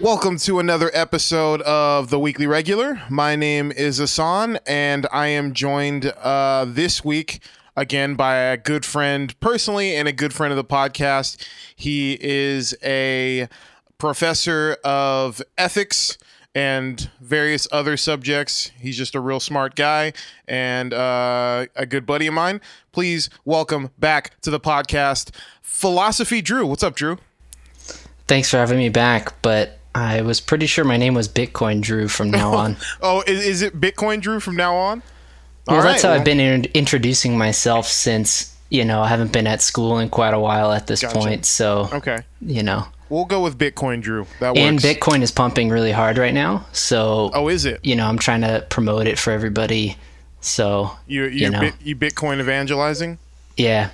Welcome to another episode of the Weekly Regular. My name is Ahsohn, and I am joined uh, this week again by a good friend personally and a good friend of the podcast. He is a professor of ethics and various other subjects. He's just a real smart guy and uh, a good buddy of mine. Please welcome back to the podcast, Philosophy Drew. What's up, Drew? Thanks for having me back, but I was pretty sure my name was Bitcoin Drew from now oh, on. Oh, is, is it Bitcoin Drew from now on? well, All that's right, how well- I've been in- introducing myself since, you know, I haven't been at school in quite a while at this Gotcha. point. So, Okay. you know, We'll go with Bitcoin Drew. That works. and Bitcoin is pumping really hard right now. So, Oh, is it? you know, I'm trying to promote it for everybody. So, You you you know. bit, you Bitcoin evangelizing? yeah.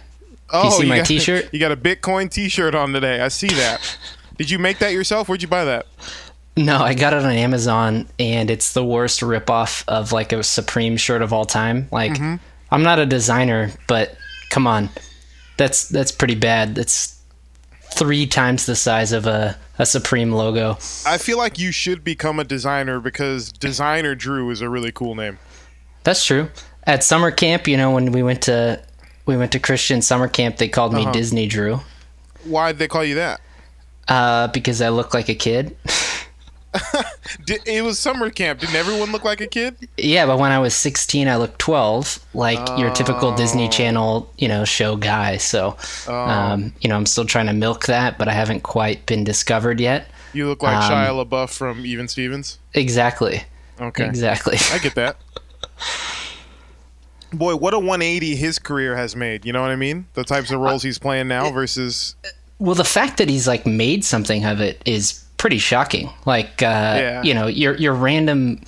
Oh, you see my got, t-shirt? You got a Bitcoin T-shirt on today. I see that. Did you make that yourself? Where'd you buy that? No, I got it on Amazon, and it's the worst ripoff of like a Supreme shirt of all time. Like, Mm-hmm. I'm not a designer, but come on, that's that's pretty bad. That's three times the size of a, a Supreme logo. I feel like you should become a designer because Designer Drew is a really cool name. That's true. At summer camp, you know, when we went to we went to Christian summer camp, they called me Uh-huh. Disney Drew Why'd they call you that? Uh, because I look like a kid. It was summer camp. Didn't everyone look like a kid? Yeah, but when I was 16, I looked 12, like your typical Oh. Disney Channel, you know, show guy. So, um, you know, I'm still trying to milk that, but I haven't quite been discovered yet. You look like Um, Shia LaBeouf from Even Stevens. Exactly. Okay, Exactly. I get that. Boy, what a 180 his career has made. You know what I mean? The types of roles he's playing now versus well, the fact that he's like made something of it is pretty shocking. Like, uh, Yeah. you know, your your random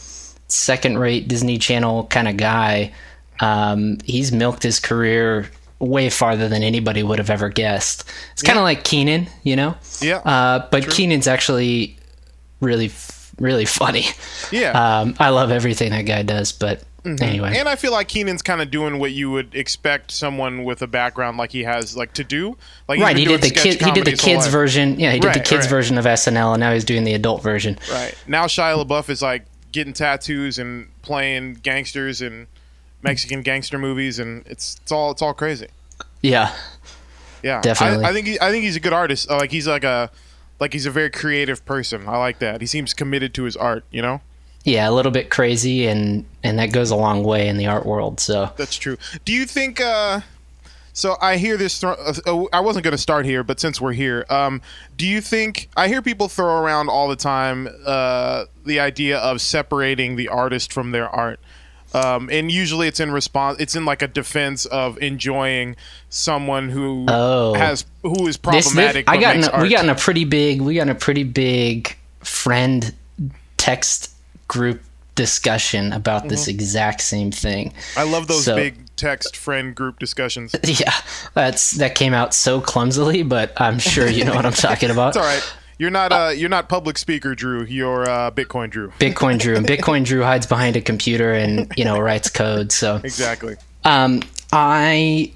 second-rate Disney Channel kind of guy, um, he's milked his career way farther than anybody would have ever guessed. It's kind of Yeah. like Kenan, you know. yeah, Uh, but Kenan's actually really, really funny. yeah. Um, I love everything that guy does. But Mm-hmm. anyway, And I feel like Kenan's kind of doing what you would expect someone with a background like he has like to do. Like right? He did the kid. He did the kids version. Yeah, he did the kids right. version of SNL, and now he's doing the adult version. Right now, Shia LaBeouf is like getting tattoos and playing gangsters and Mexican gangster movies, and it's it's all it's all crazy. Yeah, Yeah, Definitely. I, I think he, I think he's a good artist. Like he's like a like he's a very creative person. I like that. He seems committed to his art. You know, yeah, a little bit crazy, and and that goes a long way in the art world. So that's true. Do you think? uh so I hear this. Thro- uh, I wasn't going to start here, but since we're here, um, do you think I hear people throw around all the time uh, the idea of separating the artist from their art? Um, and usually it's in response. It's in like a defense of enjoying someone who Oh. has who is this, problematic. this I but got in a, we got in a pretty big we got in a pretty big friend text group discussion about this Mm-hmm. exact same thing. I love those So- big text friend group discussions. Yeah, that's that came out so clumsily, but I'm sure you know what I'm talking about. It's all right. You're not uh you're not public speaker Drew. You're uh, Bitcoin Drew. Bitcoin Drew and Bitcoin Drew hides behind a computer and you know writes code. So Exactly. um, I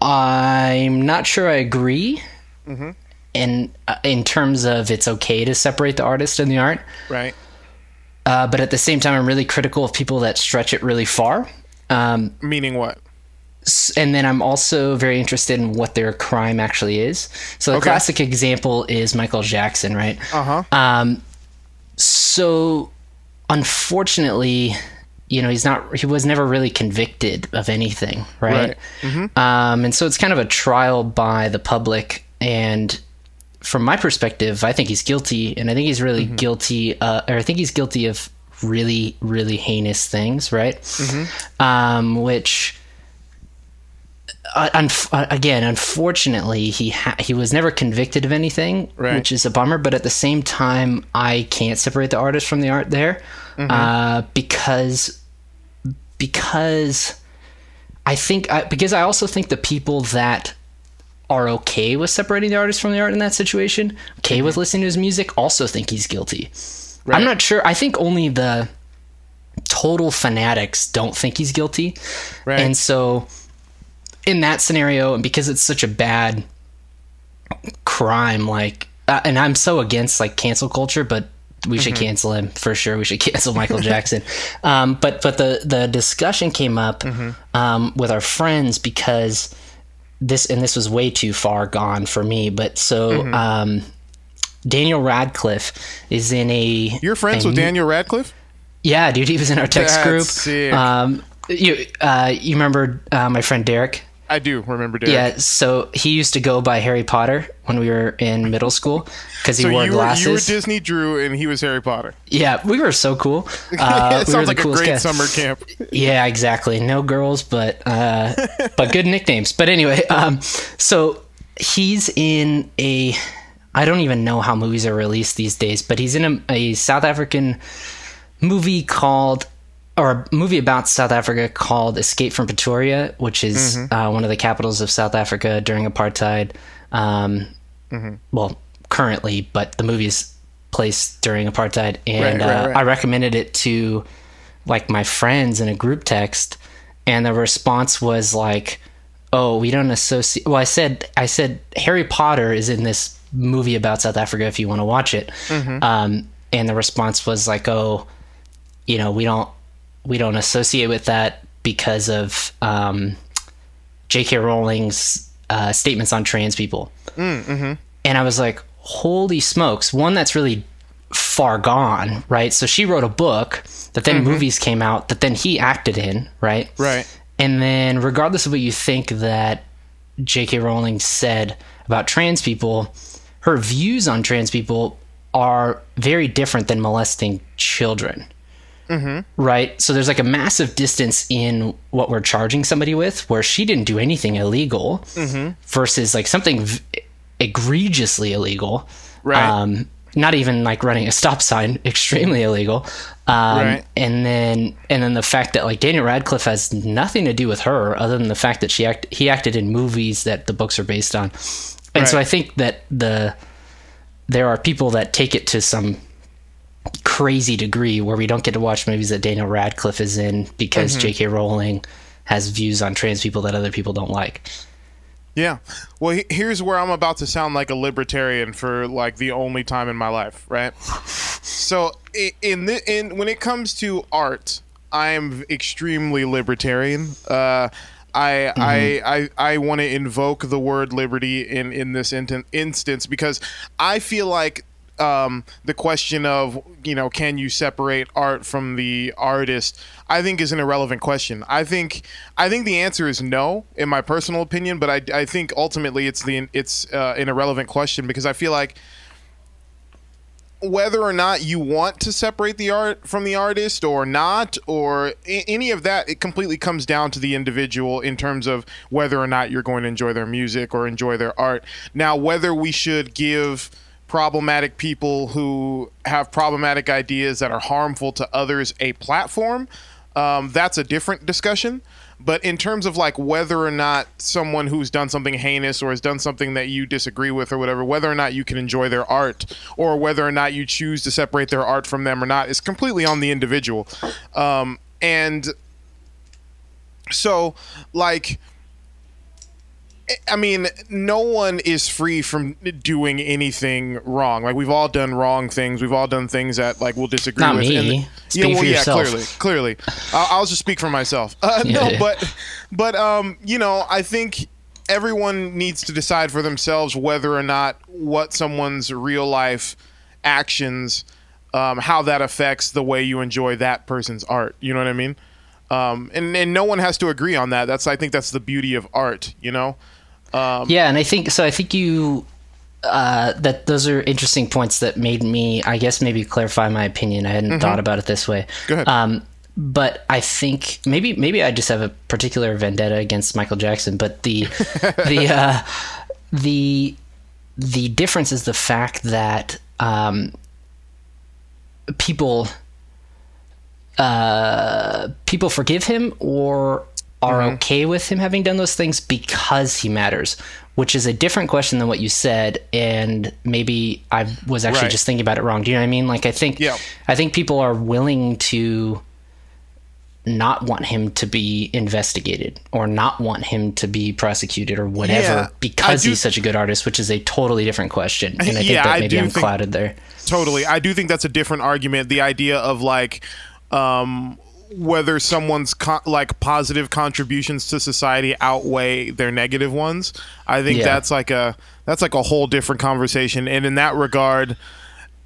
I'm not sure I agree. Mm-hmm. In uh, in terms of it's okay to separate the artist and the art, Right. uh, but at the same time, I'm really critical of people that stretch it really far. Um, Meaning what? and then I'm also very interested in what their crime actually is. So the Okay. classic example is Michael Jackson, right? Uh huh. Um, so unfortunately, you know, he's not. He was never really convicted of anything, right? Um, and so it's kind of a trial by the public. And from my perspective, I think he's guilty, and I think he's really guilty. Uh, or I think he's guilty of really, really heinous things, right? Um, which. Uh, unf- uh, again, unfortunately, he ha- he was never convicted of anything, Right. which is a bummer. But at the same time, I can't separate the artist from the art there uh, because because I think I, because I also think the people that are okay with separating the artist from the art in that situation, okay with listening to his music, also think he's guilty. I'm not sure. I think only the total fanatics don't think he's guilty. Right. And so in that scenario, and because it's such a bad crime, like uh, and I'm so against like cancel culture, but we should mm-hmm. cancel him for sure. We should cancel Michael Jackson. Um, but but the the discussion came up mm-hmm. um, with our friends because this and this was way too far gone for me. But so mm-hmm. um, Daniel Radcliffe is in a. You're friends a, with Daniel Radcliffe? Yeah, dude, he was in our text That's group. Sick. Um, you uh, you remember uh, my friend Derek? I do remember Derek. Yeah, so he used to go by Harry Potter when we were in middle school because he so wore you glasses. Were, you were Disney Drew and he was Harry Potter. Yeah, we were so cool. Uh, it sounds like a great guys. summer camp. Yeah, exactly. No girls, but uh, but good nicknames. But anyway, um, so he's in a. I don't even know how movies are released these days, but he's in a, a South African movie called or a movie about South Africa called Escape from Pretoria, which is mm-hmm. uh, one of the capitals of South Africa during apartheid. Um, mm-hmm. Well, currently, but the movie is placed during apartheid, and right, right, right. Uh, I recommended it to like my friends in a group text, and the response was like, "Oh, we don't associate." Well, I said, I said Harry Potter is in this movie about South Africa if you want to watch it, mm-hmm. um, and the response was like, "Oh." You know, we don't we don't associate with that because of um, J.K. Rowling's uh, statements on trans people. Mm, mm-hmm. And I was like, holy smokes! One that's really far gone, right? So she wrote a book that then mm-hmm. movies came out that then he acted in, right? Right. And then, regardless of what you think that J.K. Rowling said about trans people, her views on trans people are very different than molesting children. Mm-hmm. Right. So there's like a massive distance in what we're charging somebody with, where she didn't do anything illegal mm-hmm. versus like something v- egregiously illegal. Right. Um, not even like running a stop sign, extremely illegal. Um, right. And then, and then the fact that like Daniel Radcliffe has nothing to do with her, other than the fact that she act he acted in movies that the books are based on. And right. so I think that the there are people that take it to some crazy degree where we don't get to watch movies that Daniel Radcliffe is in because mm-hmm. J.K. Rowling has views on trans people that other people don't like. Yeah. Well, here's where I'm about to sound like a libertarian for like the only time in my life, right? So, in the, in when it comes to art, I am extremely libertarian. Uh, I, mm-hmm. I I I want to invoke the word liberty in in this in- instance because I feel like um, the question of you know can you separate art from the artist i think is an irrelevant question. I think i think the answer is no in my personal opinion but i, I think ultimately it's the it's uh, an irrelevant question because i feel like whether or not you want to separate the art from the artist or not or any of that it completely comes down to the individual in terms of whether or not you're going to enjoy their music or enjoy their art. Now whether we should give problematic people who have problematic ideas that are harmful to others a platform, um, that's a different discussion. But in terms of like whether or not someone who's done something heinous or has done something that you disagree with or whatever, whether or not you can enjoy their art or whether or not you choose to separate their art from them or not is completely on the individual. Um, and so, like, I mean, no one is free from doing anything wrong. Like we've all done wrong things. We've all done things that like we'll disagree Not with. me. And, Speak yeah, well, yeah, clearly, clearly. I'll, I'll, just speak for myself. Uh, yeah, no, yeah. but, but um, you know, I think everyone needs to decide for themselves whether or not what someone's real life actions, um, how that affects the way you enjoy that person's art. You know what I mean? Um, and and no one has to agree on that. That's I think that's the beauty of art. You know. Um, yeah, and I think so. I think you uh, that those are interesting points that made me, I guess, maybe clarify my opinion. I hadn't mm-hmm. thought about it this way. Go ahead. Um, but I think maybe maybe I just have a particular vendetta against Michael Jackson. But the the uh, the the difference is the fact that um, people uh, people forgive him or are mm-hmm. okay with him having done those things because he matters, which is a different question than what you said. And maybe I was actually right. just thinking about it wrong. Do you know what I mean? Like, I think, yeah. I think people are willing to not want him to be investigated or not want him to be prosecuted or whatever Yeah, because do- he's such a good artist, which is a totally different question. And I think Yeah, that maybe I'm think- clouded there. Totally. I do think that's a different argument. The idea of like um, whether someone's co- like positive contributions to society outweigh their negative ones. I think Yeah. that's like a that's like a whole different conversation. And in that regard,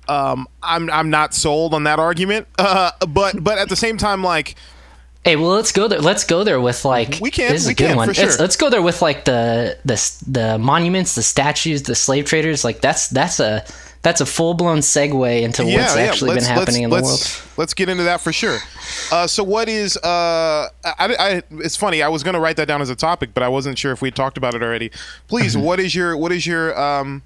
um, I'm I'm not sold on that argument. Uh, but but at the same time, like Hey, well, let's go there. Let's go there with like We can, This is a good can, one. sure. Let's, let's go there with like the the the monuments, the statues, the slave traders. Like that's that's a that's a full blown segue into what's actually been happening in the world. Let's get into that for sure. Uh, so, what is? Uh, I, I, it's funny. I was going to write that down as a topic, but I wasn't sure if we talked about it already. Please, what is your what is your um,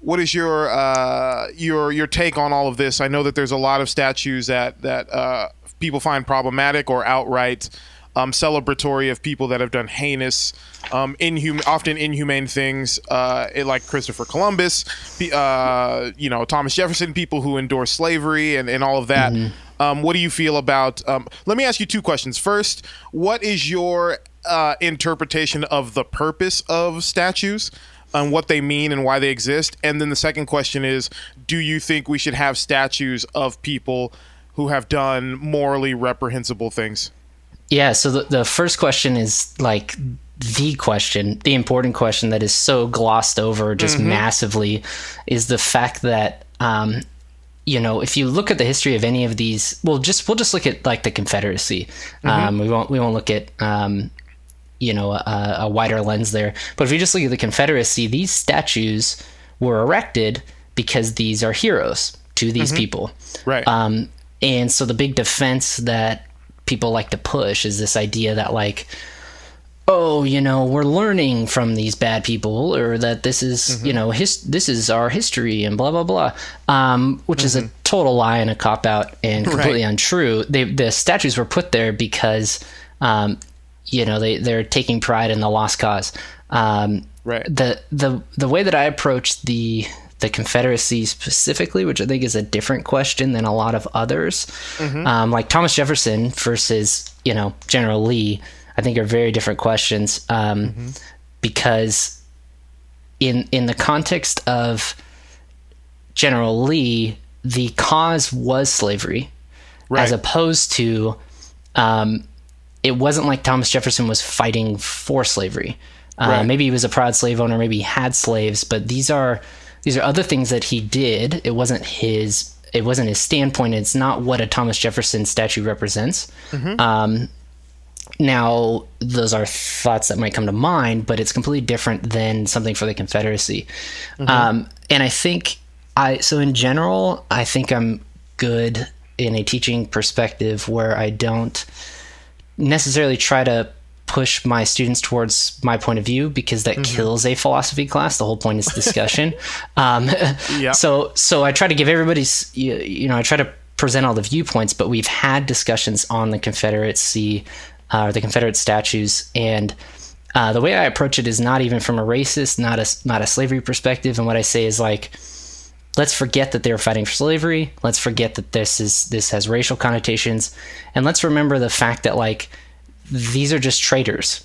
what is your uh, your your take on all of this? I know that there's a lot of statues that that uh, people find problematic or outright um, celebratory of people that have done heinous, um, inhum- often inhumane things, uh, like Christopher Columbus, uh, you know Thomas Jefferson, people who endorse slavery and, and all of that. Um, what do you feel about? Um, let me ask you two questions. First, what is your uh, interpretation of the purpose of statues? and what they mean and why they exist. And then the second question is Do you think we should have statues of people who have done morally reprehensible things? Yeah. So the the first question is like the question, the important question that is so glossed over just Mm-hmm. massively, is the fact that. Um, you know, if you look at the history of any of these, well, just we'll just look at like the Confederacy. Mm-hmm. Um, we won't we won't look at um, you know a, a wider lens there. But if you just look at the Confederacy, these statues were erected because these are heroes to these people. Right. Um, and so the big defense that people like to push is this idea that like, oh, you know, we're learning from these bad people, or that this is, you know, his this is our history, and blah blah blah, um, which is a total lie and a cop out and completely untrue. They the statues were put there because, um, you know, they they're taking pride in the lost cause. Um, Right. the the the way that I approach the the Confederacy specifically, which I think is a different question than a lot of others, um, like Thomas Jefferson versus you know General Lee, I think are very different questions um, because in in the context of General Lee, the cause was slavery, Right. as opposed to um, it wasn't like Thomas Jefferson was fighting for slavery. Uh, Right. Maybe he was a proud slave owner, maybe he had slaves, but these are these are other things that he did. It wasn't his it wasn't his standpoint. It's not what a Thomas Jefferson statue represents. Um, now, those are thoughts that might come to mind, but it's completely different than something for the Confederacy. Um, and I think I so in general, I think I'm good in a teaching perspective where I don't necessarily try to push my students towards my point of view because that kills a philosophy class. The whole point is discussion. um, Yeah. So so I try to give everybody's you, you know I try to present all the viewpoints, but we've had discussions on the Confederacy uh, or the Confederate statues and. Uh, the way I approach it is not even from a racist, not a not a slavery perspective, and what I say is like, let's forget that they were fighting for slavery. Let's forget that this is this has racial connotations, and let's remember the fact that like these are just traitors.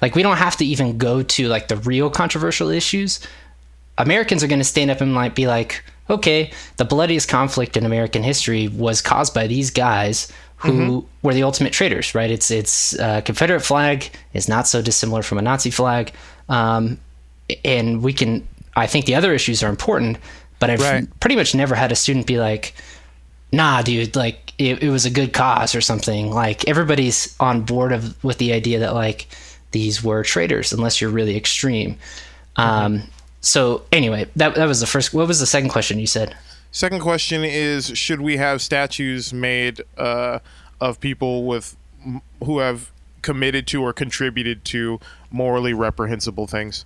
Like we don't have to even go to like the real controversial issues. Americans are going to stand up and like be like, okay, the bloodiest conflict in American history was caused by these guys who were the ultimate traitors, right? It's it's uh, Confederate flag is not so dissimilar from a Nazi flag, um, and we can. I think the other issues are important, but I've Right. pretty much never had a student be like, nah, dude, like it, it was a good cause or something. Like everybody's on board of with the idea that like these were traitors, unless you're really extreme. Um, so anyway, that that was the first. What was the second question you said? Second question is Should we have statues made uh, of people with who have committed to or contributed to morally reprehensible things?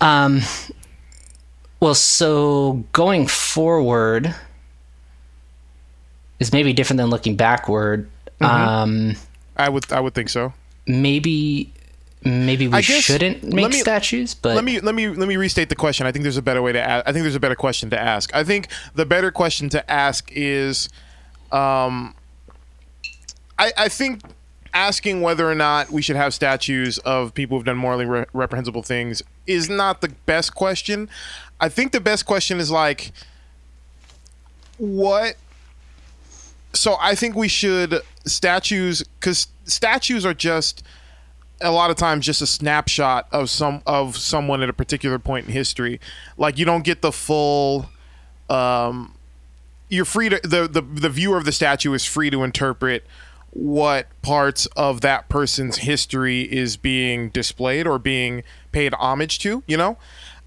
Um, well, so going forward is maybe different than looking backward. Um, I would I would think so. maybe maybe we guess- shouldn't make me- statues, but let me let me let me restate the question. I think there's a better way to ask. I think there's a better question to ask. I think the better question to ask is, um, I, I think asking whether or not we should have statues of people who've done morally re- reprehensible things is not the best question. I think the best question is like, what? So I think we should statues because statues are just a lot of times just a snapshot of some of someone at a particular point in history. Like you don't get the full. Um, you're free to the, the the viewer of the statue is free to interpret what parts of that person's history is being displayed or being paid homage to. You know.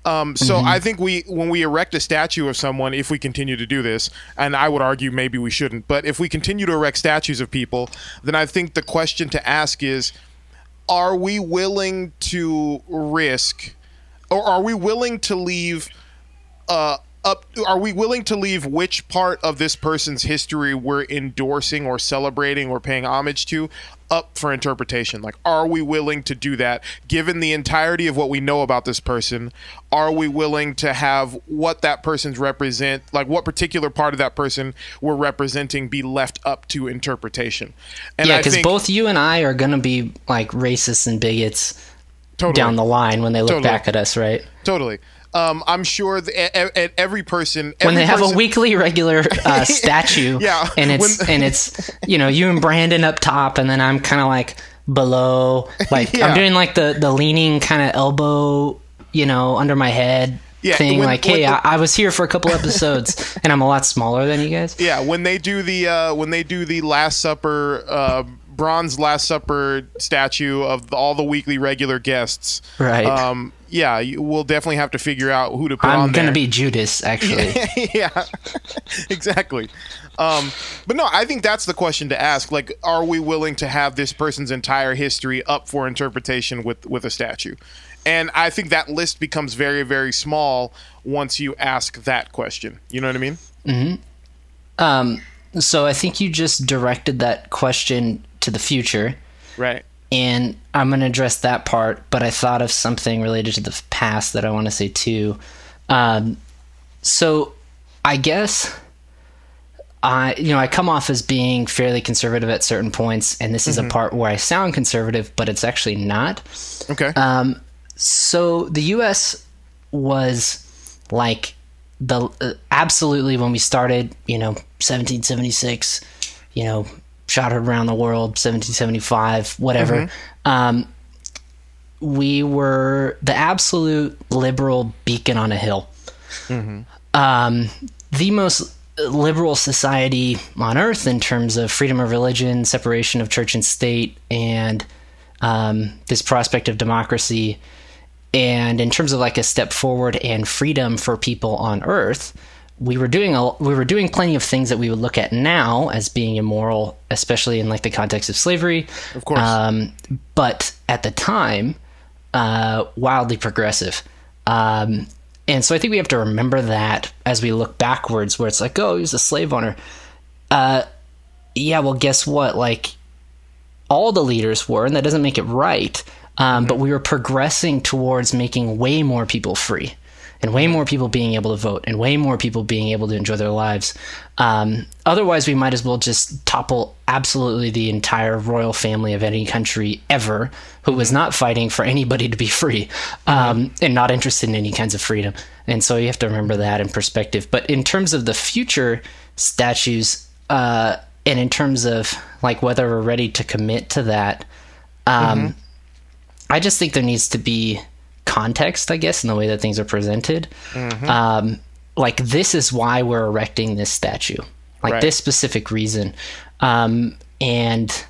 Um, so mm-hmm. I think we, when we erect a statue of someone, if we continue to do this, and I would argue maybe we shouldn't, but if we continue to erect statues of people, then I think the question to ask is, are we willing to risk or are we willing to leave uh, up are we willing to leave which part of this person's history we're endorsing or celebrating or paying homage to up for interpretation? Like are we willing to do that? Given the entirety of what we know about this person are we willing to have what that person's represent like what particular part of that person we're representing be left up to interpretation? And yeah because both you and i are gonna be like racists and bigots totally. down the line when they look totally. back at us right? Totally um, I'm sure that every person every when they person, have a weekly regular uh, statue, yeah, and it's when, and it's you know you and Brandon up top, and then I'm kind of like below, like yeah. I'm doing like the the leaning kind of elbow, you know, under my head yeah, thing. When, like, hey, the, I, I, was here for a couple episodes, and I'm a lot smaller than you guys. Yeah, when they do the uh, when they do the Last Supper. Uh, bronze Last Supper statue of all the weekly regular guests. Right. Um, yeah, you, we'll definitely have to figure out who to put I'm on. I'm gonna be Judas, actually. yeah, exactly. Um, but no, I think that's the question to ask. Like, are we willing to have this person's entire history up for interpretation with with a statue? And I think that list becomes very, very small once you ask that question. You know what I mean? Hmm. Um. So I think you just directed that question to the future. Right and I'm going to address that part, but I thought of something related to the past that I want to say too. Um, so I guess I, you know, I come off as being fairly conservative at certain points, and this is mm-hmm. a part where I sound conservative, but it's actually not. Okay. Um, so the U.S. was like the uh, absolutely when we started, you know, 1776, you know, shot heard around the world, 1775, whatever. Mm-hmm. Um, we were the absolute liberal beacon on a hill. Mm-hmm. Um, the most liberal society on earth in terms of freedom of religion, separation of church and state, and um, this prospect of democracy. And in terms of like a step forward and freedom for people on earth, we were doing a, we were doing plenty of things that we would look at now as being immoral, especially in like the context of slavery. Of course. Um, but at the time, uh, wildly progressive. Um, and so I think we have to remember that as we look backwards, where it's like, oh, he's a slave owner. Uh, yeah, well, guess what? Like, all the leaders were, and that doesn't make it right. Um, mm-hmm. But we were progressing towards making way more people free and way more people being able to vote and way more people being able to enjoy their lives. Um, otherwise, we might as well just topple absolutely the entire royal family of any country ever who was not fighting for anybody to be free um, and not interested in any kinds of freedom. And so you have to remember that in perspective. But in terms of the future statues, uh, and in terms of like whether we're ready to commit to that, um, mm-hmm. I just think there needs to be context, I guess, in the way that things are presented. Mm-hmm. Um, like this is why we're erecting this statue, like right. this specific reason, um, and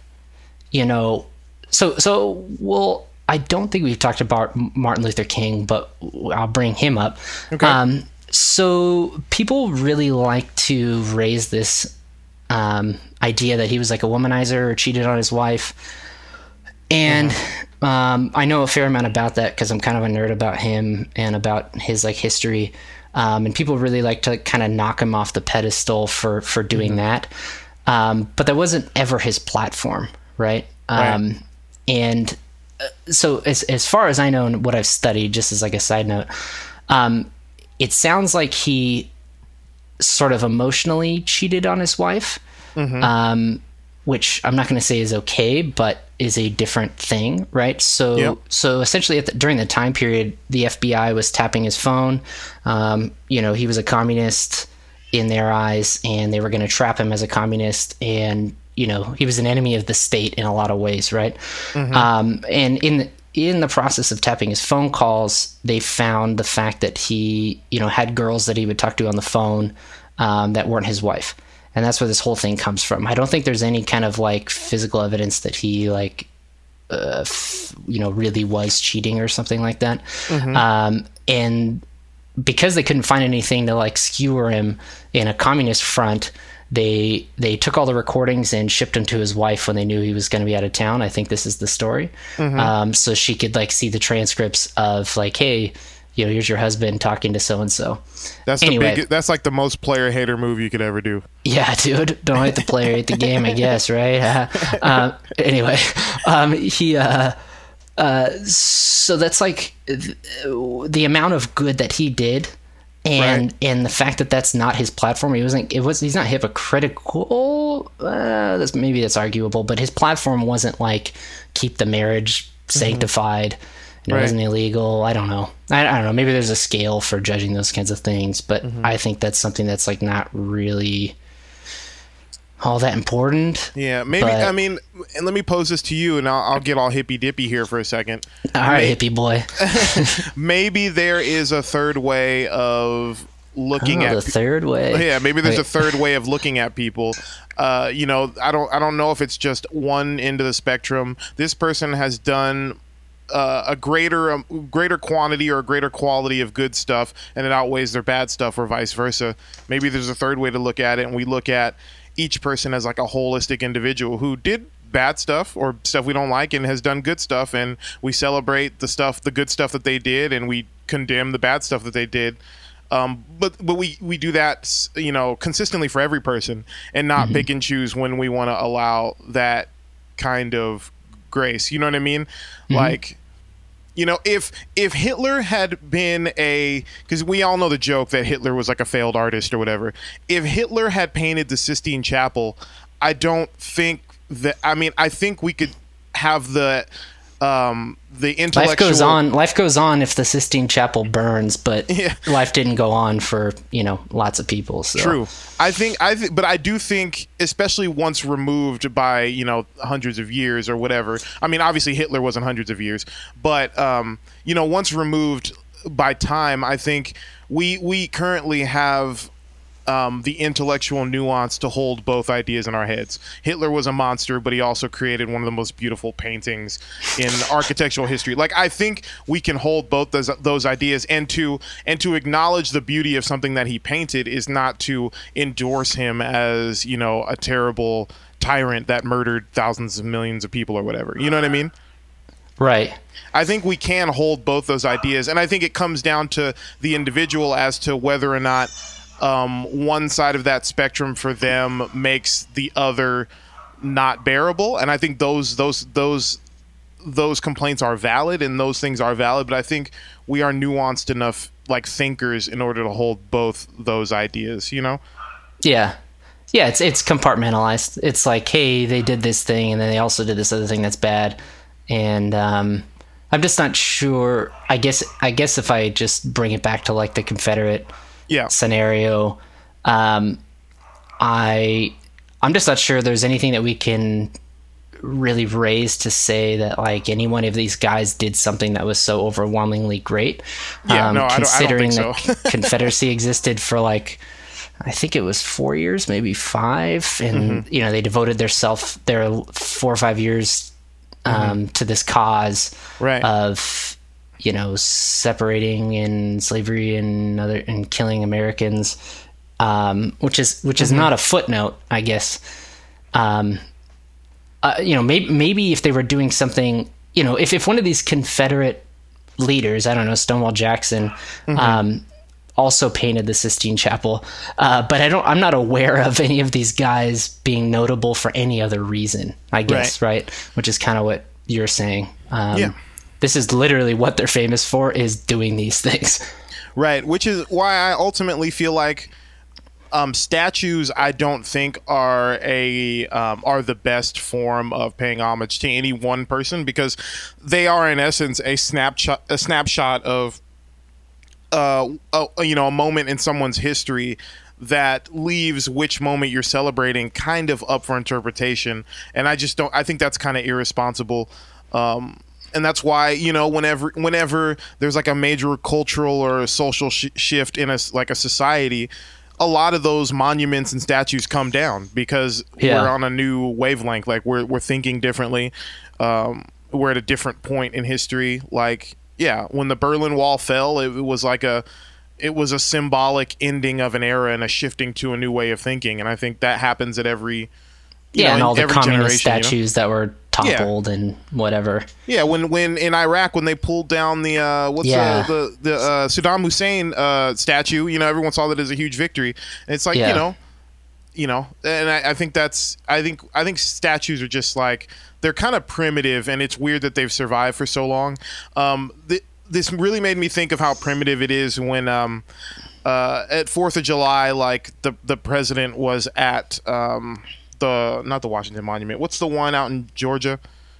you know, so so well. I don't think we've talked about Martin Luther King, but I'll bring him up. Okay. Um, so people really like to raise this um, idea that he was like a womanizer or cheated on his wife, and uh-huh. Um, I know a fair amount about that because I'm kind of a nerd about him and about his like history. Um, and people really like to kind of knock him off the pedestal for for doing mm-hmm. that. Um, but that wasn't ever his platform, right? right. Um, and uh, so, as as far as I know and what I've studied, just as like a side note, um, it sounds like he sort of emotionally cheated on his wife. Mm-hmm. Um, which I'm not going to say is okay, but is a different thing, right? So, yep. so essentially, the, during the time period, the FBI was tapping his phone. Um, you know, he was a communist in their eyes, and they were going to trap him as a communist. And you know, he was an enemy of the state in a lot of ways, right? Mm-hmm. Um, and in in the process of tapping his phone calls, they found the fact that he, you know, had girls that he would talk to on the phone um, that weren't his wife and that's where this whole thing comes from. I don't think there's any kind of like physical evidence that he like uh, f- you know really was cheating or something like that. Mm-hmm. Um, and because they couldn't find anything to like skewer him in a communist front, they they took all the recordings and shipped them to his wife when they knew he was going to be out of town. I think this is the story, mm-hmm. um, so she could like see the transcripts of like, hey, you know, here's your husband talking to so and so. That's anyway, the big, that's like the most player hater move you could ever do. Yeah, dude. Don't hate the player, hate the game, I guess, right? Uh, anyway, um, he. Uh, uh, so that's like the amount of good that he did, and right. and the fact that that's not his platform. He wasn't. It was. He's not hypocritical. Uh, that's maybe that's arguable, but his platform wasn't like keep the marriage mm-hmm. sanctified. Mm-hmm it right. wasn't illegal. I don't know. I, I, don't know. Maybe there's a scale for judging those kinds of things, but mm-hmm. I think that's something that's like not really all that important. Yeah, maybe. But, I mean, and let me pose this to you, and I'll, I'll get all hippy dippy here for a second. All right, maybe, hippie boy. maybe there is a third way of looking oh, at the third way. Yeah, maybe there's Wait. a third way of looking at people. Uh, you know, I don't I don't know if it's just one end of the spectrum. This person has done uh, a greater um, greater quantity or a greater quality of good stuff and it outweighs their bad stuff or vice versa maybe there's a third way to look at it and we look at each person as like a holistic individual who did bad stuff or stuff we don't like and has done good stuff and we celebrate the stuff the good stuff that they did and we condemn the bad stuff that they did um, but but we we do that you know consistently for every person and not mm-hmm. pick and choose when we want to allow that kind of grace. You know what I mean? Mm-hmm. Like you know if if hitler had been a because we all know the joke that hitler was like a failed artist or whatever if hitler had painted the sistine chapel i don't think that i mean i think we could have the um, the intellectual life goes on. Life goes on if the Sistine Chapel burns, but yeah. life didn't go on for you know lots of people. So. True. I think I think, but I do think, especially once removed by you know hundreds of years or whatever. I mean, obviously Hitler wasn't hundreds of years, but um, you know, once removed by time, I think we we currently have um, the intellectual nuance to hold both ideas in our heads. Hitler was a monster, but he also created one of the most beautiful paintings in architectural history. Like I think we can hold both those those ideas, and to and to acknowledge the beauty of something that he painted is not to endorse him as you know a terrible tyrant that murdered thousands of millions of people or whatever. You know what I mean? Right. I think we can hold both those ideas, and I think it comes down to the individual as to whether or not um, one side of that spectrum for them makes the other not bearable. And i think those those those those complaints are valid and those things are valid but i think we are nuanced enough like thinkers in order to hold both those ideas you know? Yeah. Yeah it's it's compartmentalized. It's like hey they did this thing and then they also did this other thing that's bad. And um i'm just not sure. I guess i guess if i just bring it back to like the confederate yeah. scenario. Um, I I'm just not sure there's anything that we can really raise to say that like any one of these guys did something that was so overwhelmingly great. Yeah, um, no, considering I don't, I don't so. that Confederacy existed for like I think it was four years, maybe five, and mm-hmm. you know they devoted their self their four or five years um, mm-hmm. to this cause right. of you know, separating and slavery and other and killing Americans, um, which is which is mm-hmm. not a footnote, I guess. Um, uh, you know, maybe maybe if they were doing something, you know, if if one of these Confederate leaders, I don't know, Stonewall Jackson, mm-hmm. um, also painted the Sistine Chapel, uh, but I don't. I'm not aware of any of these guys being notable for any other reason. I guess right, right? which is kind of what you're saying. Um, yeah this is literally what they're famous for is doing these things. Right, which is why I ultimately feel like um, statues I don't think are a um, are the best form of paying homage to any one person because they are in essence a snapshot a snapshot of uh, a, you know a moment in someone's history that leaves which moment you're celebrating kind of up for interpretation and I just don't I think that's kind of irresponsible um, and that's why you know whenever whenever there's like a major cultural or social sh- shift in a like a society a lot of those monuments and statues come down because Yeah. we're on a new wavelength like we're we're thinking differently um, we're at a different point in history like yeah when the Berlin Wall fell it, was like a it was a symbolic ending of an era and a shifting to a new way of thinking and I think that happens at every you yeah, know, and all the communist generation, you know? statues that were toppled and whatever. Yeah, when when in Iraq when they pulled down the uh, what's Yeah. uh, the the uh, Saddam Hussein uh, statue, you know, everyone saw that as a huge victory. And it's like Yeah. you know, you know, and I, I think that's I think I think statues are just like they're kind of primitive, and it's weird that they've survived for so long. Um, th- this really made me think of how primitive it is when um, uh, at Fourth of July, like the the president was at um, the not the Washington Monument. What's the one out in Georgia?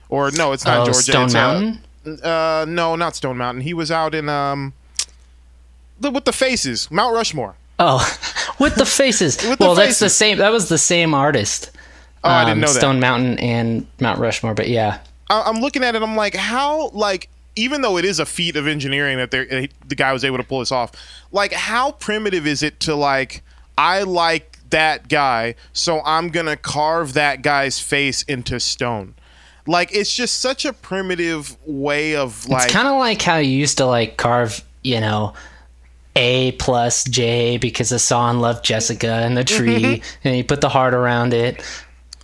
Or no, it's not Oh, Georgia. Stone it's, Mountain. Uh, uh, no, not Stone Mountain. He was out in um, the, with the faces, Mount Rushmore. Oh, with the faces. With the well, that's the same. That was the same artist. Oh, I didn't Um, know that. Stone Mountain and Mount Rushmore, but yeah, I- I'm looking at it. I'm like, how like even though it is a feat of engineering that eh, the guy was able to pull this off, like how primitive is it to like I like that guy, so I'm gonna carve that guy's face into stone. Like it's just such a primitive way of like it's kind of like how you used to like carve, you know, A plus J because Ahsohn loved Jessica in the tree, and you put the heart around it.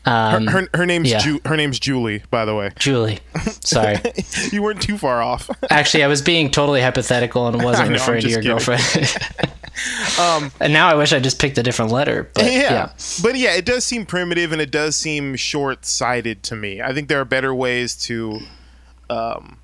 Um, her, her name's yeah. Ju- her name's Julie, by the way. Julie, sorry. you weren't too far off. Actually, I was being totally hypothetical and wasn't know, referring to your kidding. girlfriend. and now I wish I just picked a different letter. But yeah. yeah. But yeah, it does seem primitive and it does seem short sighted to me. I think there are better ways to. Um,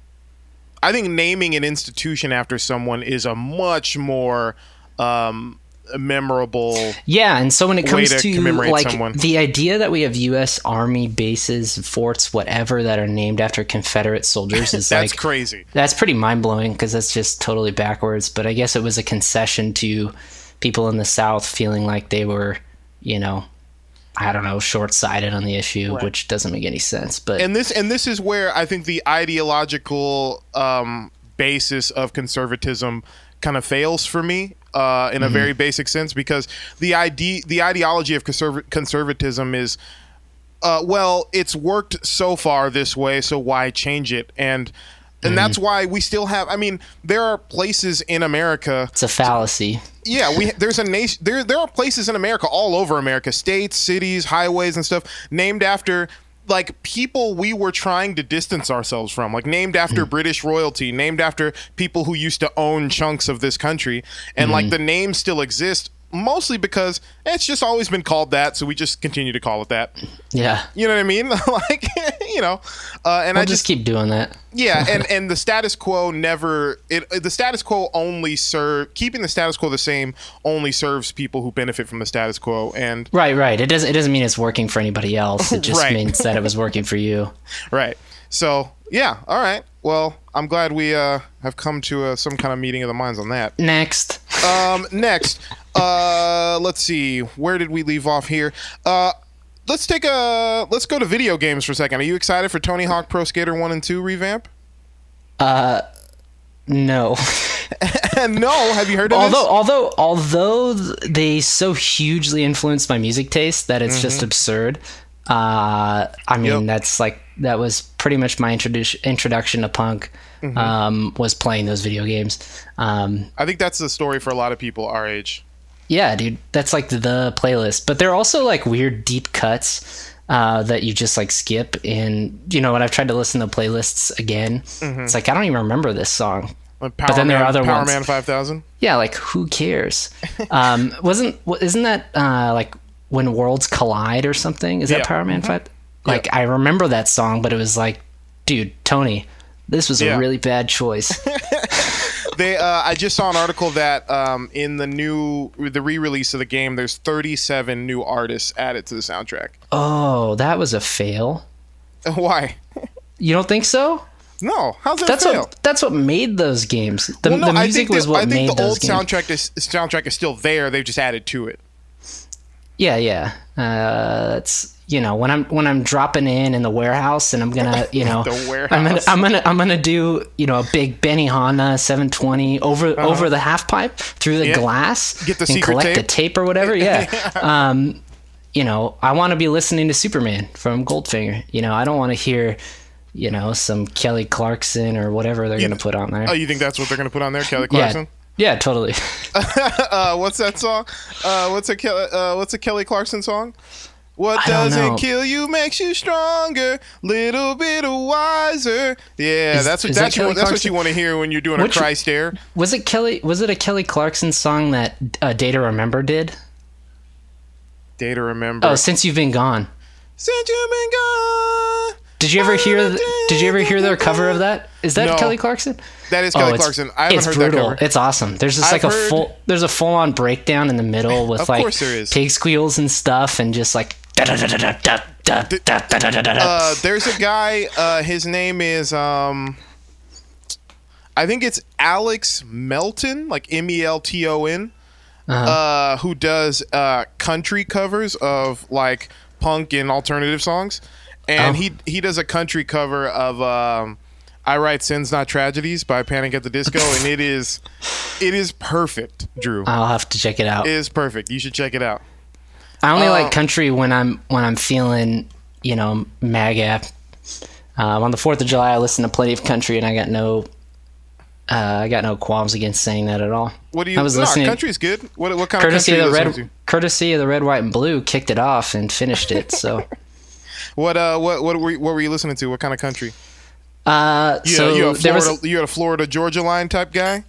I think naming an institution after someone is a much more um, memorable. Yeah, and so when it comes to to, like someone. the idea that we have U.S. Army bases, forts, whatever that are named after Confederate soldiers is That's like crazy. that's pretty mind blowing because that's just totally backwards. But I guess it was a concession to people in the South feeling like they were, you know, I don't know, short sighted on the issue, Right. which doesn't make any sense. But And this and this is where I think the ideological um, basis of conservatism kind of fails for me uh, in a very basic sense because the ide- the ideology of conserv- conservatism is uh, well, it's worked so far this way, so why change it? And and that's why we still have. I mean, there are places in America. it's a fallacy. Yeah, we there's a nation. There there are places in America, all over America, states, cities, highways, and stuff named after like people we were trying to distance ourselves from, like named after hmm. British royalty, named after people who used to own chunks of this country, and like hmm. the names still exist. Mostly because it's just always been called that, so we just continue to call it that. Yeah. You know what I mean? like, you know, uh, and We'll I just just keep doing that. yeah, and and the status quo never it the status quo only serve keeping the status quo the same only serves people who benefit from the status quo and Right, right. It doesn't. It doesn't mean it's working for anybody else. It just Right. means that it was working for you. right. So yeah, all right. Well, I'm glad we uh, have come to uh, some kind of meeting of the minds on that. Next. Um, next, uh, let's see, where did we leave off here? Uh, let's take a let's go to video games for a second. Are you excited for Tony Hawk Pro Skater One and Two revamp? Uh, No. no, have you heard of although, this? although, although they so hugely influenced my music taste that it's just absurd. Uh, I mean, Mm-hmm. Yep. that's like that was pretty much my introduction introduction to punk. Mm-hmm. Um, was playing those video games. Um, I think that's the story for a lot of people our age. Yeah, dude, that's like the playlist. But they're also like weird deep cuts uh, that you just like skip. And you know, when I've tried to listen to playlists again, Mm-hmm. it's like I don't even remember this song. Like Power then there are other Power ones. Man Five Thousand. Yeah, like who cares? um, wasn't isn't that uh, like when worlds collide or something? Is Yeah. that Power Man Five? Like I remember that song, but it was like, dude, Tony, this was Yeah. a really bad choice. they, uh, I just saw an article that um, in the new, the re-release of the game, there's 37 new artists added to the soundtrack. Oh, that was a fail. Why? You don't think so? No, how's that That's fail? what that's what made those games. The, well, no, the music was what I think made the old soundtrack is soundtrack is still there. They've just added to it. Yeah, yeah. Uh, it's you know when I'm when I'm dropping in in the warehouse and I'm gonna you know The I'm gonna. I'm gonna I'm gonna do you know a big Benihana 720 over over the half pipe through the Uh-huh. Yeah. glass Get the and collect the tape. tape or whatever. Yeah. um, you know I want to be listening to Superman from Goldfinger. You know I don't want to hear you know some Kelly Clarkson or whatever they're gonna put on there. Oh, you think that's what they're gonna put on there, Kelly yeah. Clarkson? Yeah, totally. Uh, what's that song? Uh, what's a Kelly? Uh, what's a Kelly Clarkson song? What I doesn't kill you makes you stronger, little bit wiser. Yeah, Is- that's what is that that's, you, that's what you want to hear when you're doing Which- a Christ air. Was it Kelly? Was it a Kelly Clarkson song that uh, Day to Remember did? Day to Remember. Oh, since you've been gone. Since you've been gone. Did you ever hear? th- Did you ever hear their cover of that? Is that No. Kelly Clarkson? That is Kelly it's, Clarkson. I haven't it's heard brutal. that cover. It's awesome. There's just I've like a heard- full. There's a full on breakdown in the middle with like course there is. pig squeals and stuff, and just like. There's a guy. Uh, his name is um, I think it's Alex Melton, like M E L T O N, uh-huh. uh, who does uh, country covers of like punk and alternative songs, and oh. he he does a country cover of. Um, I write sins not tragedies by Panic at the Disco, and it is, it is perfect, Drew. I'll have to check it out. It is perfect. You should check it out. I only Uh, like country when I'm when I'm feeling, you know, MAGA. Um, on the Fourth of July, I listen to plenty of country, and I got no, uh, I got no qualms against saying that at all. What do you? I was no, listening. country's good. What what kind courtesy of of country the you red, courtesy of the red, white, and blue, kicked it off and finished it. So, What uh what what were you, what were you listening to? What kind of country? uh, You, so you a Florida was you a Florida Georgia line type guy?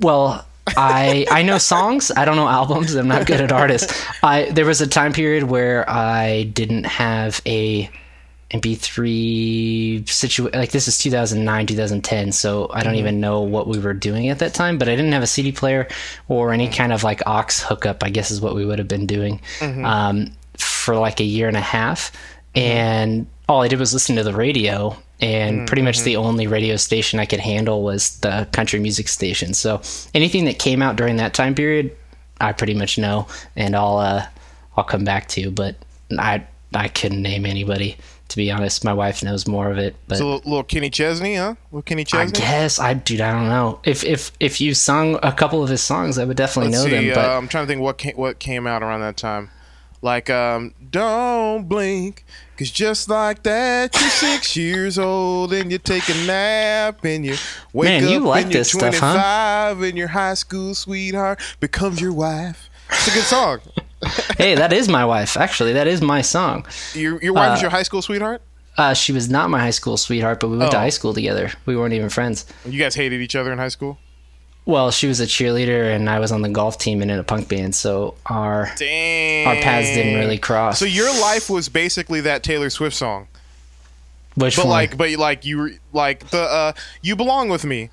well. I I know songs. I don't know albums. I'm not good at artists. I there was a time period where I didn't have a MP3 situation. Like this is 2009, 2010. So I Mm-hmm. don't even know what we were doing at that time. But I didn't have a CD player or any Mm-hmm. kind of like aux hookup. I guess is what we would have been doing Mm-hmm. um, for like a year and a half. And all I did was listen to the radio. And pretty much Mm-hmm. the only radio station I could handle was the country music station. So anything that came out during that time period, I pretty much know, and I'll uh, I'll come back to. But I I couldn't name anybody to be honest. My wife knows more of it, but So little, little Kenny Chesney, huh? Little Kenny Chesney. I guess I dude I don't know if if if you sung a couple of his songs, I would definitely Let's know see. them. But uh, I'm trying to think what came, what came out around that time. Like um, don't blink, cause just like that, you're six years old and you take a nap and you wake Man, up you like and you're this stuff, huh? 25 and your high school sweetheart becomes your wife. It's a good song. hey, that is my wife. Actually, that is my song. Your your wife is your high school sweetheart. Uh, she was not my high school sweetheart, but we went to Oh. high school together. We weren't even friends. You guys hated each other in high school. Well, she was a cheerleader, and I was on the golf team and in a punk band, so our Dang. our paths didn't really cross. So your life was basically that Taylor Swift song, Which but one? like, but like you, were like the uh, "You Belong with Me."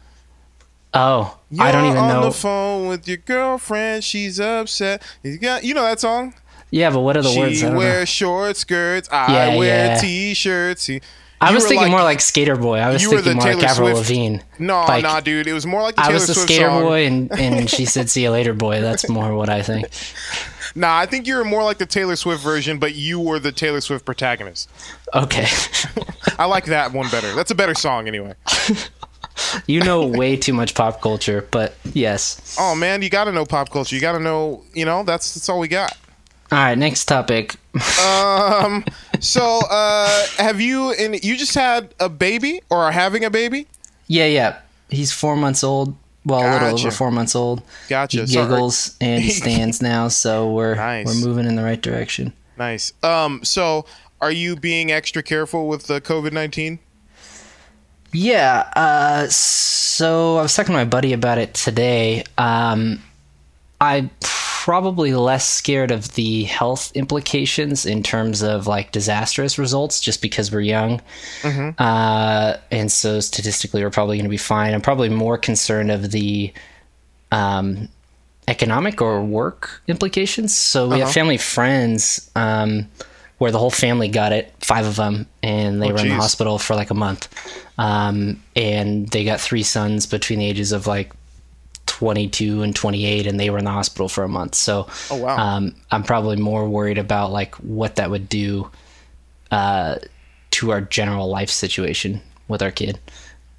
oh, I don't You're even on know. the phone with your girlfriend. She's upset. You got, you know that song. yeah, but what are the words? she don't know. wears short skirts. I Yeah, wear yeah. t-shirts. I was thinking like- more like Skater Boy. I was thinking more like Taylor Avril Swift- Lavigne. No, like, nah, dude. It was more like the I was the Swift Skater song. Boy, and, and she said "See you later, boy." That's more what I think. Nah, I think you were more like the Taylor Swift version, but you were the Taylor Swift protagonist. Okay, I like that one better. That's a better song, anyway. you know way too much pop culture, but yes. Oh man, you got to know pop culture. You got to know. You know, that's that's all we got. All right, next topic. Um. so, uh, have you and you just had a baby or are having a baby? Yeah, yeah. He's four months old. Well, a little over four months old. Gotcha. He So, are- giggles and he stands now, so we're Nice. we're moving in the right direction. Nice. Um. So, are you being extra careful with the COVID nineteen? Yeah. Uh, so I was talking to my buddy about it today. Um, I probably less scared of the health implications in terms of like disastrous results just because we're young. Mm-hmm. Uh, and so statistically, we're probably going to be fine. I'm probably more concerned of the um, economic or work implications. So we uh-huh. have family friends um, where the whole family got it, five of them, and they oh, were geez. in the hospital for like a month. Um, and they got three sons between the ages of like 22 and 28 and they were in the hospital for a month so oh, wow. um, i'm probably more worried about like what that would do uh, to our general life situation with our kid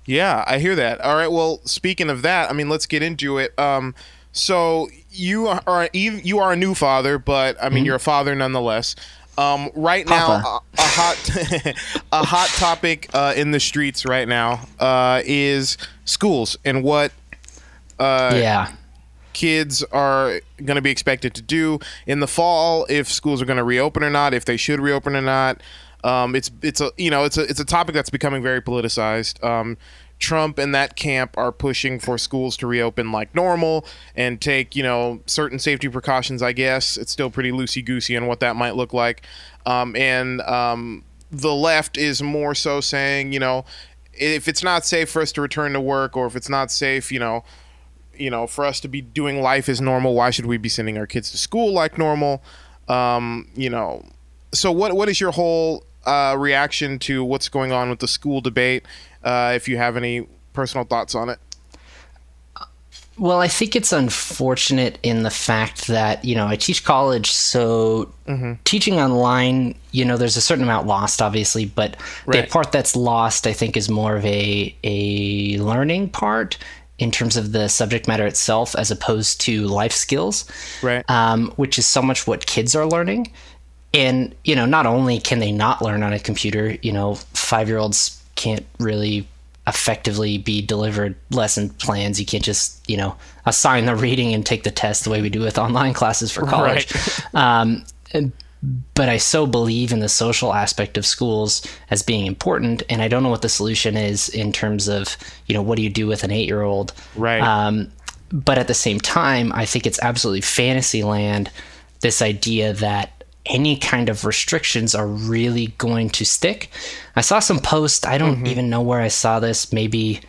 yeah i hear that all right well speaking of that i mean let's get into it um, so you are you are a new father but i mean mm-hmm. you're a father nonetheless um, right Papa. now, a, a hot a hot topic uh, in the streets right now uh, is schools and what uh, yeah kids are going to be expected to do in the fall if schools are going to reopen or not if they should reopen or not um, it's it's a you know it's a it's a topic that's becoming very politicized um, Trump and that camp are pushing for schools to reopen like normal and take, you know, certain safety precautions, I guess. It's still pretty loosey goosey on what that might look like. Um, and um, the left is more so saying, you know, if it's not safe for us to return to work or if it's not safe, you know, you know, for us to be doing life as normal, why should we be sending our kids to school like normal? Um, you know, so what what is your whole uh, reaction to what's going on with the school debate? Uh, if you have any personal thoughts on it. Well, I think it's unfortunate in the fact that, you know, I teach college, so mm-hmm. teaching online, you know, there's a certain amount lost, obviously, but right. the part that's lost, I think, is more of a, a learning part in terms of the subject matter itself as opposed to life skills, right? Um, which is so much what kids are learning. And you know, not only can they not learn on a computer, you know, five year olds can't really effectively be delivered lesson plans. You can't just you know assign the reading and take the test the way we do with online classes for college. Right. Um, but I so believe in the social aspect of schools as being important, and I don't know what the solution is in terms of you know what do you do with an eight year old, right? Um, but at the same time, I think it's absolutely fantasy land. This idea that any kind of restrictions are really going to stick. I saw some posts. I don't mm-hmm. even know where I saw this. Maybe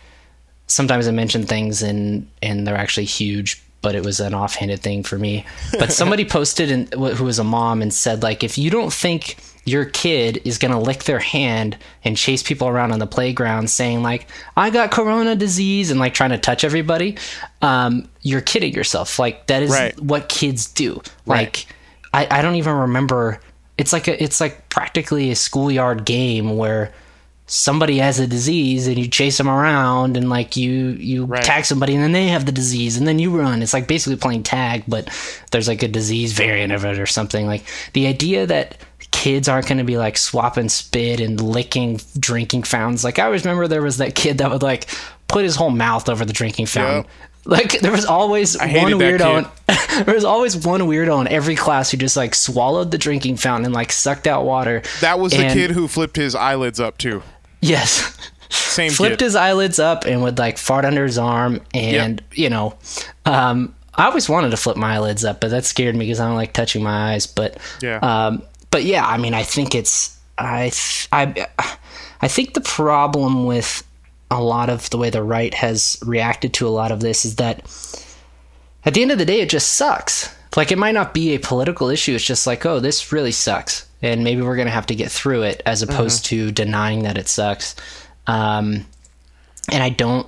sometimes I mention things and and they're actually huge, but it was an offhanded thing for me. But somebody posted in, who was a mom and said like, if you don't think your kid is gonna lick their hand and chase people around on the playground, saying like, "I got corona disease" and like trying to touch everybody, um, you're kidding yourself. Like that is right. what kids do. Right. Like I, I don't even remember. It's like a, it's like practically a schoolyard game where somebody has a disease and you chase them around and like you you right. tag somebody and then they have the disease and then you run it's like basically playing tag but there's like a disease variant of it or something like the idea that kids aren't going to be like swapping spit and licking drinking fountains like i always remember there was that kid that would like put his whole mouth over the drinking fountain yep. Like there was always one weirdo. there was always one weirdo in every class who just like swallowed the drinking fountain and like sucked out water. That was and, the kid who flipped his eyelids up too. Yes. Same flipped kid. his eyelids up and would like fart under his arm and yep. you know um, I always wanted to flip my eyelids up, but that scared me because I don't like touching my eyes. But yeah, um, but yeah, I mean, I think it's I I I think the problem with a lot of the way the right has reacted to a lot of this is that at the end of the day, it just sucks. Like, it might not be a political issue. It's just like, oh, this really sucks. And maybe we're going to have to get through it as opposed mm-hmm. to denying that it sucks. Um, and I don't,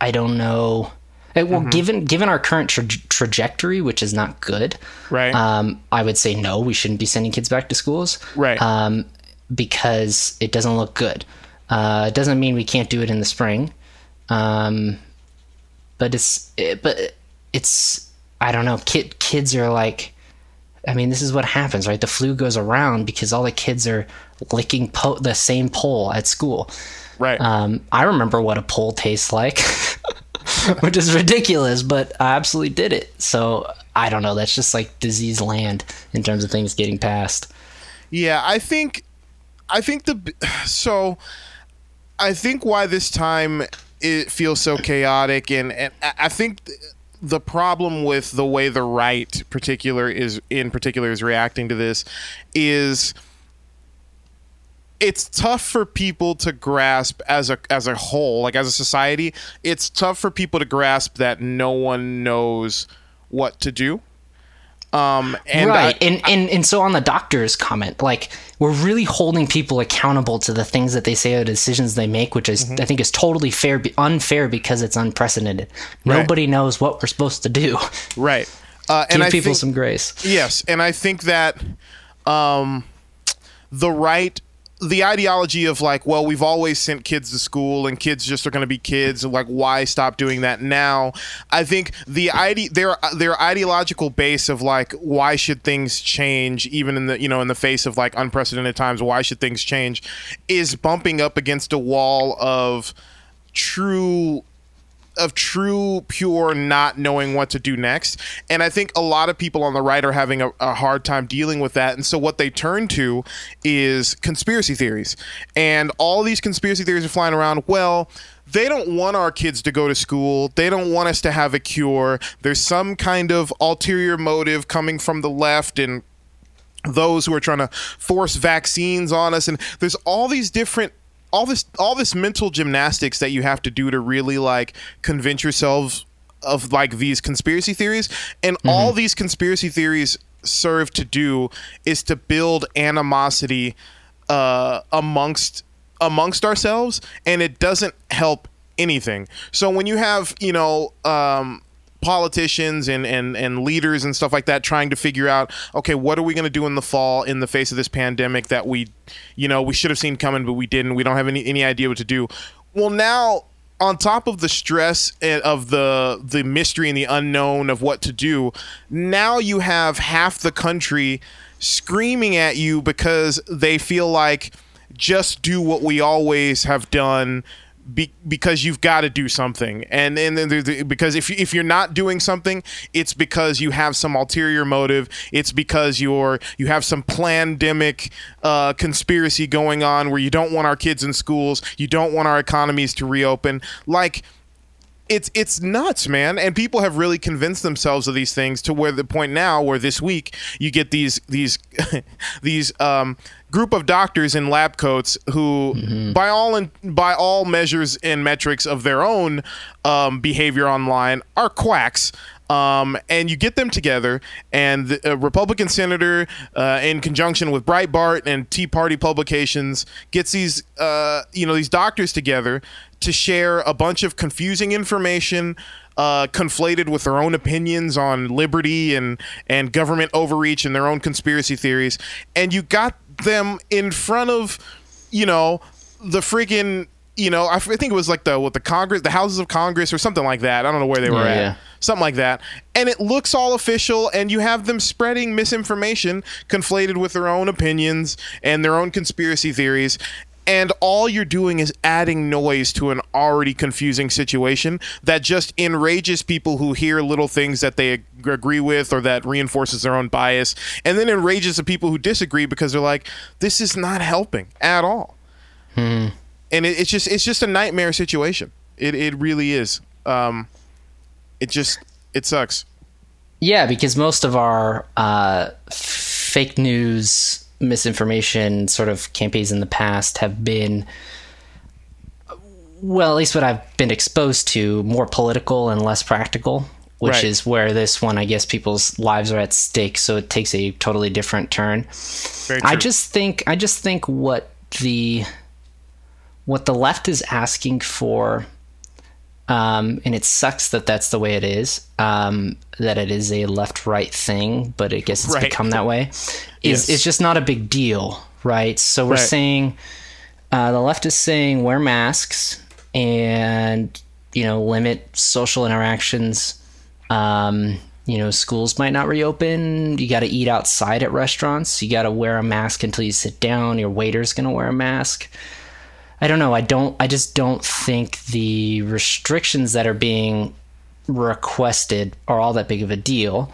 I don't know. Eh, well, mm-hmm. given given our current tra- trajectory, which is not good, right? Um, I would say no. We shouldn't be sending kids back to schools, right? Um, because it doesn't look good. Uh, it doesn't mean we can't do it in the spring, um, but it's it, but it's I don't know. Kid kids are like, I mean, this is what happens, right? The flu goes around because all the kids are licking po- the same pole at school. Right. Um, I remember what a pole tastes like, which is ridiculous, but I absolutely did it. So I don't know. That's just like disease land in terms of things getting passed. Yeah, I think, I think the so I think why this time it feels so chaotic, and, and I think the problem with the way the right particular is in particular is reacting to this is it's tough for people to grasp as a as a whole like as a society it's tough for people to grasp that no one knows what to do um, and right, I, and, and and so on the doctor's comment, like we're really holding people accountable to the things that they say or the decisions they make, which is mm-hmm. I think is totally fair, unfair because it's unprecedented. Right. Nobody knows what we're supposed to do. Right, uh, and Give people think, some grace. Yes, and I think that um, the right the ideology of like, well, we've always sent kids to school and kids just are going to be kids. Like, why stop doing that now? I think the ide- their their ideological base of like, why should things change, even in the you know in the face of like unprecedented times? Why should things change? Is bumping up against a wall of true of true pure not knowing what to do next and i think a lot of people on the right are having a, a, hard time dealing with that and so what they turn to is conspiracy theories and all these conspiracy theories are flying around well they don't want our kids to go to school. They don't want us to have a cure. There's some kind of ulterior motive coming from the left and those who are trying to force vaccines on us. And there's all these different all this all this mental gymnastics that you have to do to really like convince yourselves of like these conspiracy theories and mm-hmm. all these conspiracy theories serve to do is to build animosity uh, amongst amongst ourselves and it doesn't help anything so when you have you know um, politicians and, and, and leaders and stuff like that trying to figure out okay what are we going to do in the fall in the face of this pandemic that we you know we should have seen coming but we didn't. We don't have any, any idea what to do. Well now on top of the stress eh, of the the mystery and the unknown of what to do now you have half the country screaming at you because they feel like just do what we always have done be, because you've got to do something, and and then because if if you're not doing something, it's because you have some ulterior motive. It's because you're you have some pandemic uh, conspiracy going on where you don't want our kids in schools, you don't want our economies to reopen. Like it's it's nuts, man. And people have really convinced themselves of these things to where the point now where this week you get these these these um, group of doctors in lab coats who, mm-hmm. by all in, by all measures and metrics of their own um, behavior online, are quacks. Um, and you get them together, and the uh, Republican senator, uh, in conjunction with Breitbart and Tea Party publications, gets these, uh, you know, these doctors together to share a bunch of confusing information, uh, conflated with their own opinions on liberty and and government overreach and their own conspiracy theories, and you got them in front of, you know, the freaking you know, I think it was like the what the Congress, the Houses of Congress, or something like that. I don't know where they were yeah, at, yeah. something like that. And it looks all official, and you have them spreading misinformation, conflated with their own opinions and their own conspiracy theories and all you're doing is adding noise to an already confusing situation that just enrages people who hear little things that they agree with or that reinforces their own bias and then enrages the people who disagree because they're like this is not helping at all hmm. And it, it's just it's just a nightmare situation it, it really is um, it just it sucks yeah because most of our uh, fake news misinformation sort of campaigns in the past have been well, at least what I've been exposed to, more political and less practical, which right. is where this one, I guess, people's lives are at stake. So it takes a totally different turn. I just think, I just think what the what the left is asking for um, and it sucks that that's the way it is. Um, that it is a left-right thing, but I guess it's right. become that way. Is yes. it's just not a big deal, right? So we're right. saying uh, the left is saying wear masks and you know limit social interactions. Um, you know, schools might not reopen. You got to eat outside at restaurants. You got to wear a mask until you sit down. Your waiter's going to wear a mask. I don't know. I don't. I just don't think the restrictions that are being requested are all that big of a deal.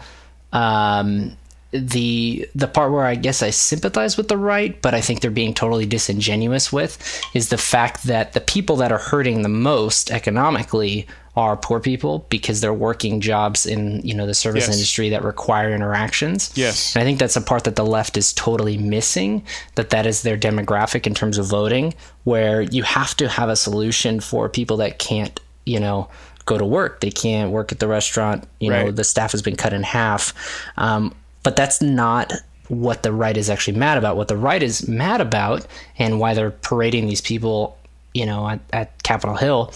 Um, the the part where I guess I sympathize with the right, but I think they're being totally disingenuous with is the fact that the people that are hurting the most economically are poor people because they're working jobs in you know the service Yes. industry that require interactions. Yes. And I think that's a part that the left is totally missing. That that is their demographic in terms of voting, where you have to have a solution for people that can't you know go to work. They can't work at the restaurant. You know the staff has been cut in half. Um, but that's not what the right is actually mad about. What the right is mad about, and why they're parading these people, you know, at, at Capitol Hill,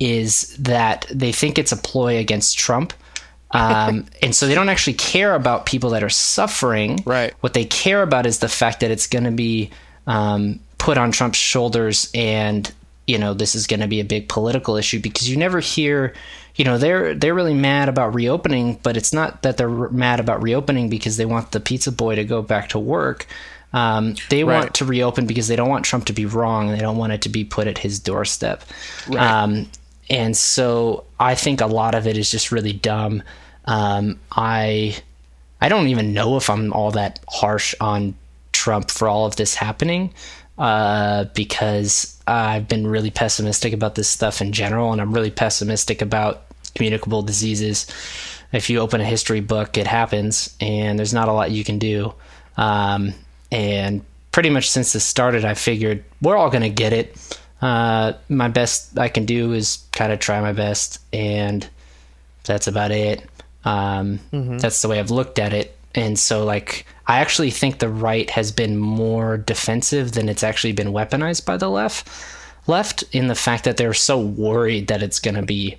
is that they think it's a ploy against Trump. Um, and so they don't actually care about people that are suffering. Right. What they care about is the fact that it's going to be um, put on Trump's shoulders, and you know this is going to be a big political issue because you never hear, you know, they're they're really mad about reopening, but it's not that they're mad about reopening because they want the pizza boy to go back to work. Um, they Right. want to reopen because they don't want Trump to be wrong. They don't want it to be put at his doorstep. Um, and so I think a lot of it is just really dumb. Um, I I don't even know if I'm all that harsh on Trump for all of this happening uh, because I've been really pessimistic about this stuff in general, and I'm really pessimistic about communicable diseases. If you open a history book, it happens, and there's not a lot you can do. Um, and pretty much since this started, I figured we're all going to get it. Uh, my best I can do is kind of try my best, and that's about it. Um, That's the way I've looked at it. And so, like, I actually think the right has been more defensive than it's actually been weaponized by the left. Left in the fact that they're so worried that it's going to be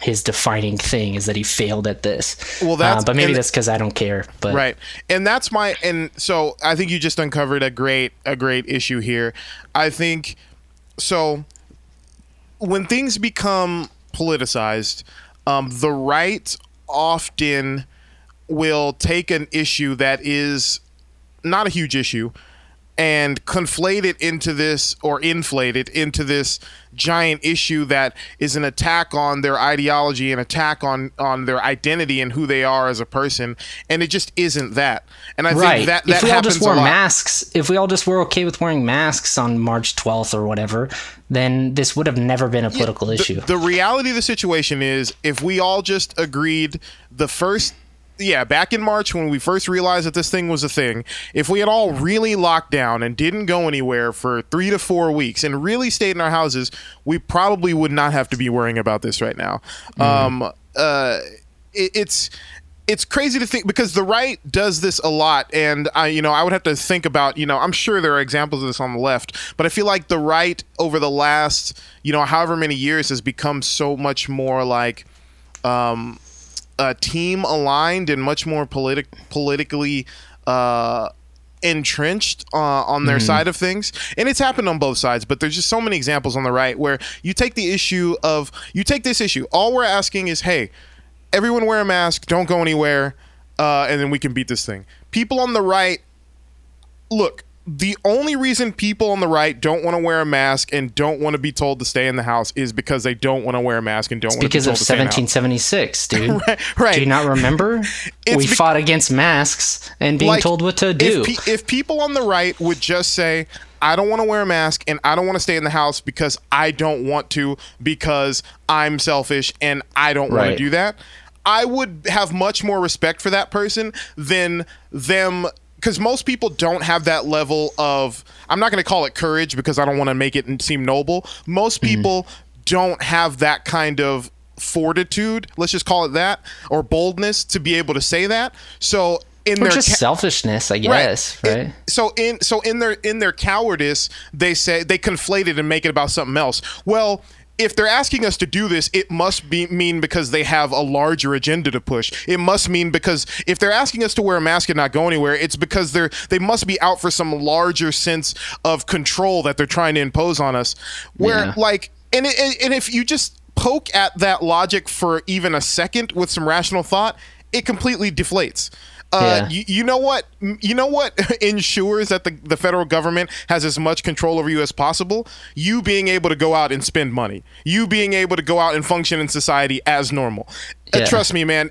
his defining thing is that he failed at this. Well, that's- uh, but maybe that's because I don't care. But right and that's my and so i think you just uncovered a great a great issue here i think so when things become politicized um, the right often will take an issue that is not a huge issue and conflate it into this or inflate it into this giant issue that is an attack on their ideology an attack on on their identity and who they are as a person and it just isn't that and i right. think that that if we all just wore masks, if we all just were okay with wearing masks on March 12th or whatever, then this would have never been a political issue. The reality of the situation is if we all just agreed the first yeah, back in March when we first realized that this thing was a thing, if we had all really locked down and didn't go anywhere for 3 to 4 weeks and really stayed in our houses, we probably would not have to be worrying about this right now. Um uh it, it's it's crazy to think because the right does this a lot and i you know i would have to think about you know i'm sure there are examples of this on the left but i feel like the right over the last you know however many years has become so much more like um uh, team aligned and much more politic politically uh entrenched uh, on their side of things. And it's happened on both sides but there's just so many examples on the right where you take the issue of you take this issue. All we're asking is hey everyone wear a mask don't go anywhere uh, and then we can beat this thing. People on the right look the only reason people on the right don't want to wear a mask and don't want to be told to stay in the house is because they don't want to wear a mask and don't want to be because told of to stay in the 1776, dude. right. Do you not remember? It's we be- fought against masks and being Like, told what to do. If, pe- if people on the right would just say, I don't want to wear a mask and I don't want to stay in the house because I don't want to, because I'm selfish and I don't want to do that, I would have much more respect for that person than them. Because most people don't have that level of, I'm not going to call it courage because I don't want to make it seem noble. Most Mm-hmm. people don't have that kind of fortitude, let's just call it that, or boldness to be able to say that. So in or their just ca- selfishness, I guess, right? it- so in so in their in their cowardice, they say they conflate it and make it about something else. Well, if they're asking us to do this, it must be mean because they have a larger agenda to push. It must mean because if they're asking us to wear a mask and not go anywhere, it's because they're they must be out for some larger sense of control that they're trying to impose on us. Where Yeah. like and it, and- and if you just poke at that logic for even a second with some rational thought, it completely deflates. Uh, Yeah. you, you know what? You know what ensures that the, the federal government has as much control over you as possible? You being able to go out and spend money. You being able to go out and function in society as normal. Uh, trust me, man.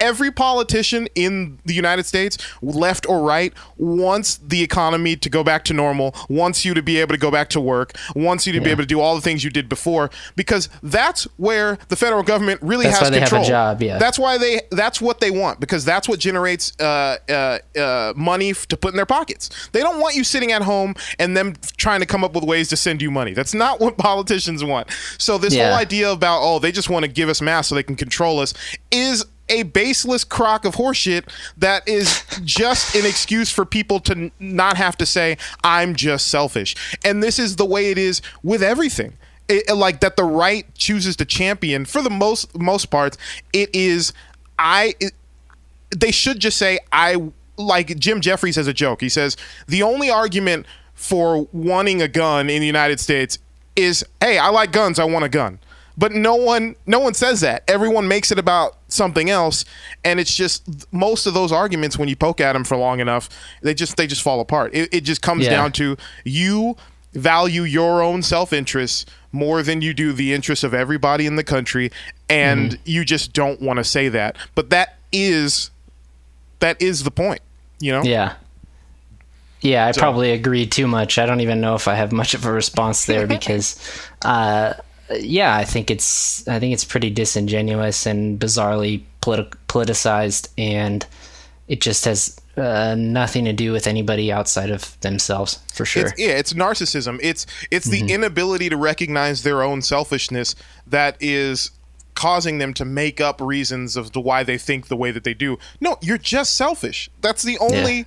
Every politician in the United States, left or right, wants the economy to go back to normal, wants you to be able to go back to work, wants you to be able to do all the things you did before, because that's where the federal government really That's has why they have a control. job, yeah. That's why they. That's what they want because that's what generates uh, uh, uh, money f- to put in their pockets. They don't want you sitting at home and them trying to come up with ways to send you money. That's not what politicians want. So this Yeah. whole idea about oh they just want to give us mass so they can control us is a baseless crock of horseshit that is just an excuse for people to n- not have to say I'm just selfish. And this is the way it is with everything. It, like that the right chooses to champion for the most most parts it is I it, they should just say I like Jim Jeffries has a joke. He says the only argument for wanting a gun in the United States is, "Hey, I like guns. I want a gun." But no one no one says that. Everyone makes it about something else, and it's just most of those arguments when you poke at them for long enough, they just they just fall apart. It, it just comes Yeah. down to you value your own self-interest more than you do the interests of everybody in the country and you just don't want to say that. But that is that is the point, you know? Yeah. Yeah, I probably agree too much. I don't even know if I have much of a response there because, uh, yeah, I think it's I think it's pretty disingenuous and bizarrely politi- politicized, and it just has uh, nothing to do with anybody outside of themselves for sure. It's, yeah, it's narcissism. It's it's the inability to recognize their own selfishness that is causing them to make up reasons of the why they think the way that they do. No, you're just selfish. That's the only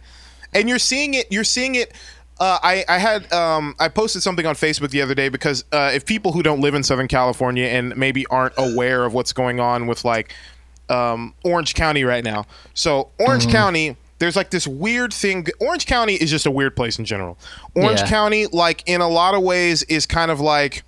and you're seeing it you're seeing it uh, I, I had um, I posted something on Facebook the other day because uh, if people who don't live in Southern California and maybe aren't aware of what's going on with like um, Orange County right now. So Orange County, there's like this weird thing. Orange County is just a weird place in general. Orange Yeah. County, like in a lot of ways, is kind of like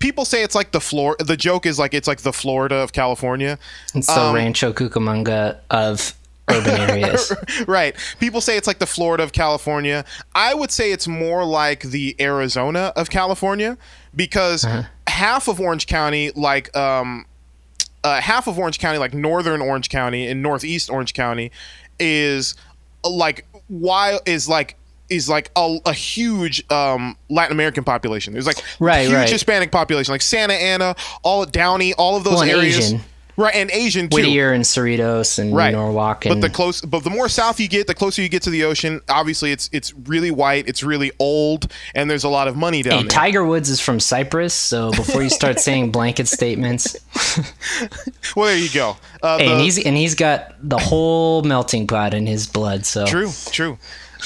people say it's like the floor. The joke is like it's like the Florida of California. It's the um, Rancho Cucamonga of urban areas. right. People say it's like the Florida of California. I would say it's more like the Arizona of California because half of Orange County, like um, uh, half of Orange County, like northern Orange County and northeast Orange County, is like why is like is like a, a huge um, Latin American population. There's like Right, huge right. Hispanic population, like Santa Ana, all Downey, all of those Well, areas. Asian. Right, and Asian too Whittier and Cerritos and right. Norwalk But the close, but the more south you get, the closer you get to the ocean. Obviously, it's it's really white, it's really old, and there's a lot of money down Hey, there. Tiger Woods is from Cypress, so before you start saying blanket statements, well, there you go. Uh, hey, the- and he's and he's got the whole melting pot in his blood. So True, true.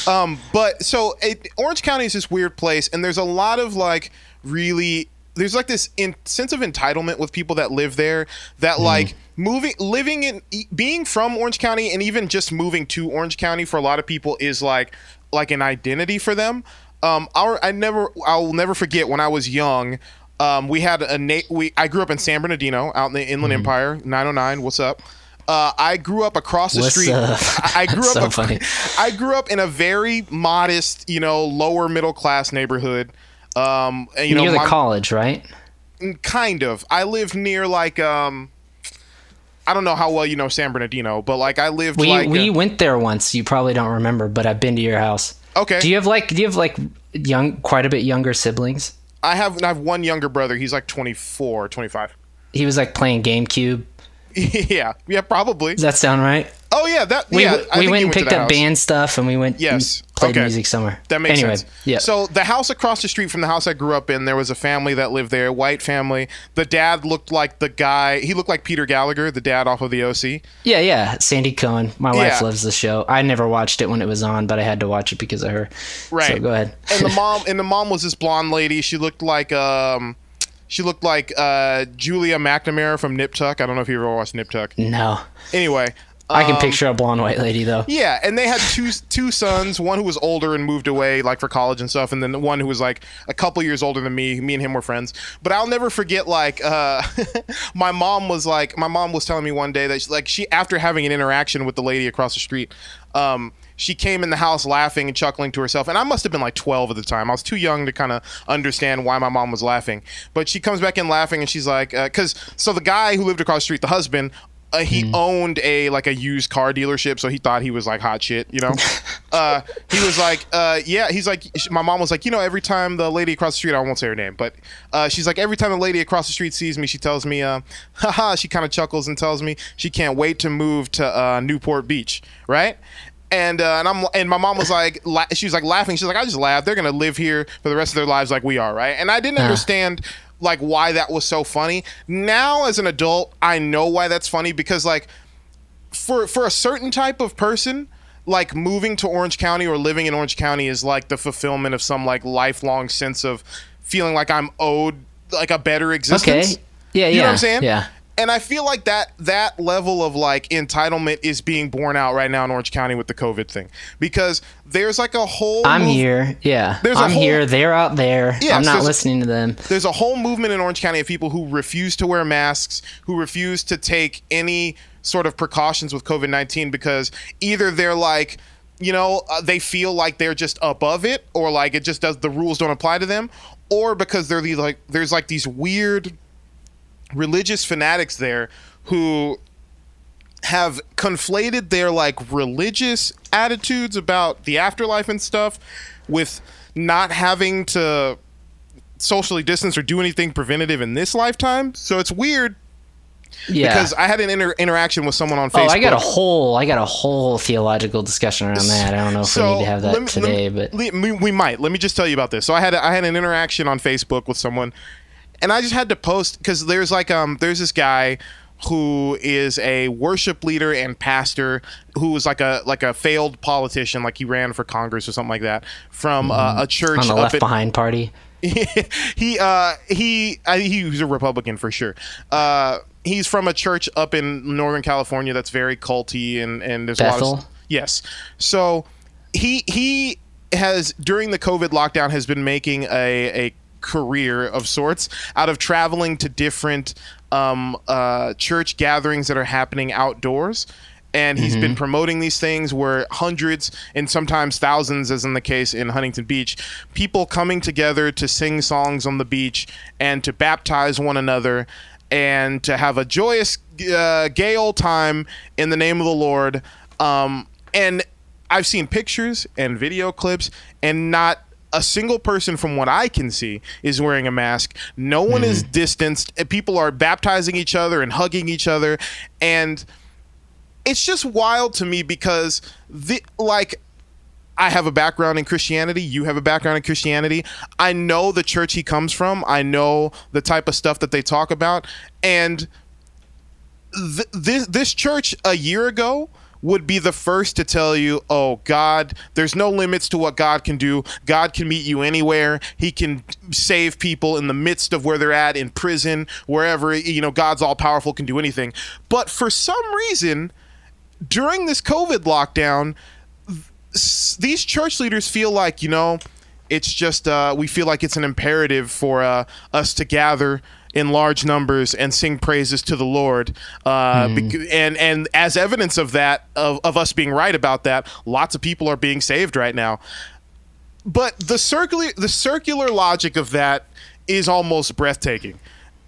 Um, but so it, Orange County is this weird place, and there's a lot of like really. There's like this in, sense of entitlement with people that live there that like moving, living in, being from Orange County, and even just moving to Orange County for a lot of people is like like an identity for them. Um, our I never I'll never forget when I was young. Um, we had a na- we I grew up in San Bernardino out in the Inland Empire, 909. What's up? Uh, I grew up across the What's street. up? I, I grew up. so funny. I grew up in a very modest, you know, lower middle class neighborhood. Um, and, you know, near the my- college, right? kind of. I lived near like um, I don't know how well you know San Bernardino, but like I lived We like we uh, went there once. You probably don't remember, but I've been to your house. okay. Do you have like do you have like young, quite a bit younger siblings? I have I have one younger brother. He's like 24, 25. He was like playing GameCube. yeah, yeah, probably. Does that sound right? Oh yeah, that We, yeah. I we think went and picked up house. band stuff, and we went Yes. and played Okay. music somewhere. That makes anyway, sense. Yeah. So the house across the street from the house I grew up in, there was a family that lived there, white family. The dad looked like the guy. He looked like Peter Gallagher, the dad off of the OC. yeah, yeah. Sandy Cohen. My wife Yeah. loves the show. I never watched it when it was on, but I had to watch it because of her. Right. So go ahead. and the mom and the mom was this blonde lady. She looked like um, she looked like uh, Julia McNamara from Nip Tuck. I don't know if you ever watched Nip Tuck. No, Anyway, I can um, picture a blonde white lady though. Yeah, and they had two two sons. One who was older and moved away, like for college and stuff, and then the one who was like a couple years older than me. Me and him were friends. But I'll never forget. Like, uh, my mom was like, my mom was telling me one day that she, like she after having an interaction with the lady across the street, um, she came in the house laughing and chuckling to herself. And I must have been like 12 at the time. I was too young to kind of understand why my mom was laughing. But she comes back in laughing, and she's like, because so the guy who lived across the street, the husband uh, he mm. owned a like a used car dealership, so he thought he was like hot shit, you know. uh, he was like, uh, yeah, he's like, my mom was like, you know, every time the lady across the street, I won't say her name, but uh, she's like, every time the lady across the street sees me, she tells me, uh, haha, she kind of chuckles and tells me she can't wait to move to uh, Newport Beach, right? and uh, and I'm and my mom was like la- she was like laughing. She's like, I just laugh. They're gonna live here for the rest of their lives like we are, right? And I didn't understand like why that was so funny. Now as an adult, I know why that's funny because like for for a certain type of person, like moving to Orange County or living in Orange County is like the fulfillment of some like lifelong sense of feeling like I'm owed like a better existence. Okay. Yeah, you yeah. know what I'm saying? Yeah and I feel like that that level of like entitlement is being borne out right now in Orange County with the COVID thing because there's like a whole. I'm move- here, yeah. There's I'm whole, here. They're out there. Yes, I'm not listening to them. There's a whole movement in Orange County of people who refuse to wear masks, who refuse to take any sort of precautions with COVID nineteen because either they're like you know uh, they feel like they're just above it or like it just does the rules don't apply to them or because they're these like there's like these weird religious fanatics there who have conflated their like religious attitudes about the afterlife and stuff with not having to socially distance or do anything preventative in this lifetime. So it's weird. Yeah. Because I had an inter- interaction with someone on Facebook. Oh, I got a whole, I got a whole theological discussion around that. I don't know if so we need to have that me, today, me, but we, we might. Let me just tell you about this. So I had, a, I had an interaction on Facebook with someone, and I just had to post because there's like um there's this guy who is a worship leader and pastor who was like a like a failed politician like he ran for congress or something like that from uh, mm-hmm. a church on the left behind party he uh he I, he was a republican for sure uh he's from a church up in northern california that's very culty and and there's Bethel? a lot of yes so he he has during the covid lockdown has been making a a career of sorts out of traveling to different um, uh, church gatherings that are happening outdoors and he's mm-hmm. been promoting these things where hundreds and sometimes thousands as in the case in huntington beach people coming together to sing songs on the beach and to baptize one another and to have a joyous uh, gay old time in the name of the lord um, and i've seen pictures and video clips and not a single person from what I can see is wearing a mask. No one mm. is mm-hmm. distanced. People are baptizing each other and hugging each other and it's just wild to me because the like I have a background in Christianity. You have a background in Christianity. I know the church he comes from. I know the type of stuff that they talk about. And th- this this church a year ago would be the first to tell you, oh, God, there's no limits to what God can do. God can meet you anywhere. He can save people in the midst of where they're at, in prison, wherever, you know, God's all powerful, can do anything. But for some reason, during this COVID lockdown, these church leaders feel like, you know, it's just, uh, we feel like it's an imperative for uh, us to gather in large numbers and sing praises to the Lord. Uh, mm. and and as evidence of that, of, of us being right about that, lots of people are being saved right now. But the circular the circular logic of that is almost breathtaking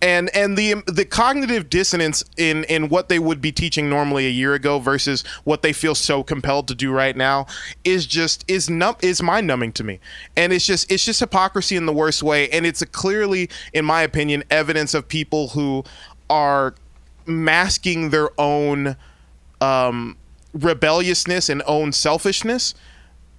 and and the the cognitive dissonance in in what they would be teaching normally a year ago versus what they feel so compelled to do right now is just is num is mind numbing to me. And it's just it's just hypocrisy in the worst way. And it's clearly in my opinion evidence of people who are masking their own um, rebelliousness and own selfishness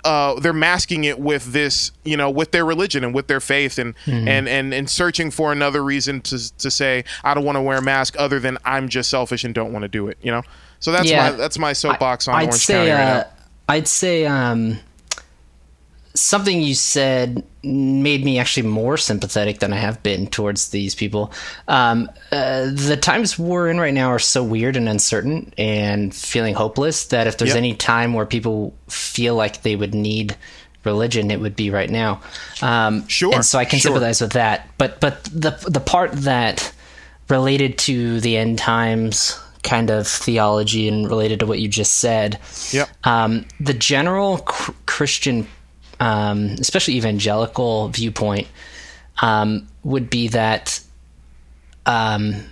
uh, they're masking it with this, you know, with their religion and with their faith, and mm-hmm. and and and searching for another reason to to say I don't want to wear a mask other than I'm just selfish and don't want to do it. You know, so that's yeah. my that's my soapbox on I'd Orange say, County right uh, now. I'd say um, something you said made me actually more sympathetic than I have been towards these people. Um, uh, the times we're in right now are so weird and uncertain and feeling hopeless that if there's yep. any time where people feel like they would need religion, it would be right now. Um, sure. And so I can sure. sympathize with that. But but the the part that related to the end times kind of theology and related to what you just said. Yep. Um, the general cr- Christian um, especially evangelical viewpoint, um, would be that um,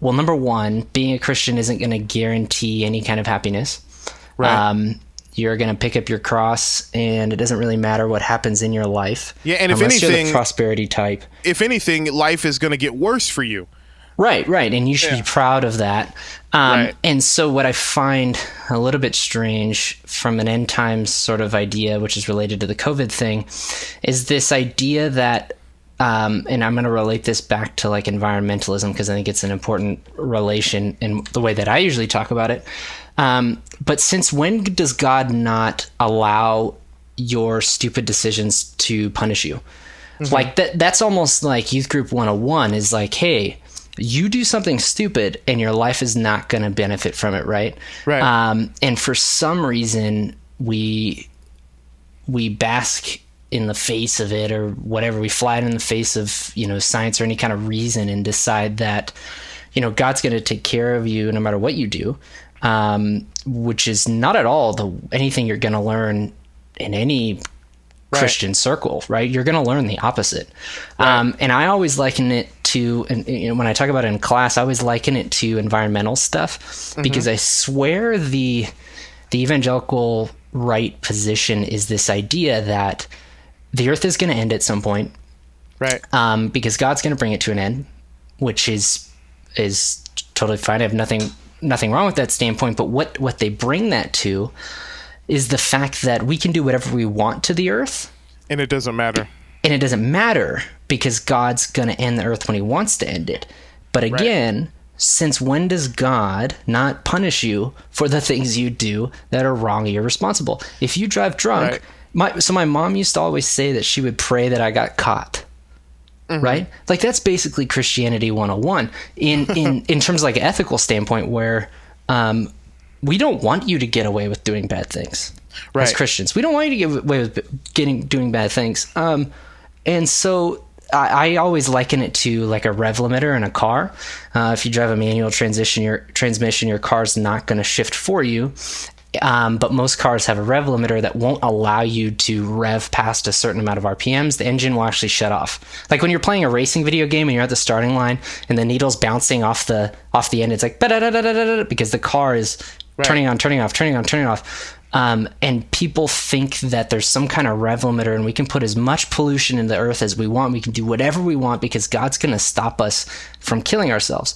well, number one, being a Christian isn't going to guarantee any kind of happiness. Right. Um, you're going to pick up your cross, and it doesn't really matter what happens in your life. Yeah, and if anything- prosperity type. If anything, life is going to get worse for you. Right, right, and you should Yeah. be proud of that. Um, Right. And so, what I find a little bit strange from an end times sort of idea, which is related to the COVID thing, is this idea that, um, and I'm going to relate this back to like environmentalism because I think it's an important relation in the way that I usually talk about it. Um, but since when does God not allow your stupid decisions to punish you? Like that that's almost like youth group 101 is like, hey, you do something stupid and your life is not going to benefit from it, right? Right. Um, and for some reason we we bask in the face of it or whatever. We fly it in the face of you know science or any kind of reason and decide that you know god's going to take care of you no matter what you do um, which is not at all the anything you're going to learn in any christian circle right? You're going to learn the opposite. Um, and i always liken it to and you know, when i talk about it in class i always liken it to environmental stuff because i swear the the evangelical right position is this idea that the earth is going to end at some point Right. um, because God's going to bring it to an end, which is is totally fine. I have nothing nothing wrong with that standpoint. But what what they bring that to is the fact that we can do whatever we want to the earth, and it doesn't matter. And it doesn't matter because God's going to end the earth when He wants to end it. But again. Since when does God not punish you for the things you do that are wrong or irresponsible? If you drive drunk, Right. my so my mom used to always say that she would pray that I got caught right like that's basically christianity 101 in in in terms of like an ethical standpoint where um we don't want you to get away with doing bad things as christians we don't want you to get away with getting doing bad things um and so I, I always liken it to like a rev limiter in a car. Uh, if you drive a manual transition, your transmission, your car's not going to shift for you. Um, but most cars have a rev limiter that won't allow you to rev past a certain amount of RPMs. The engine will actually shut off. Like when you're playing a racing video game and you're at the starting line and the needle's bouncing off the off the end, it's like because the car is turning on, turning off, turning on, turning off. Um, and people think that there's some kind of rev limiter and we can put as much pollution in the earth as we want. We can do whatever we want because God's going to stop us from killing ourselves.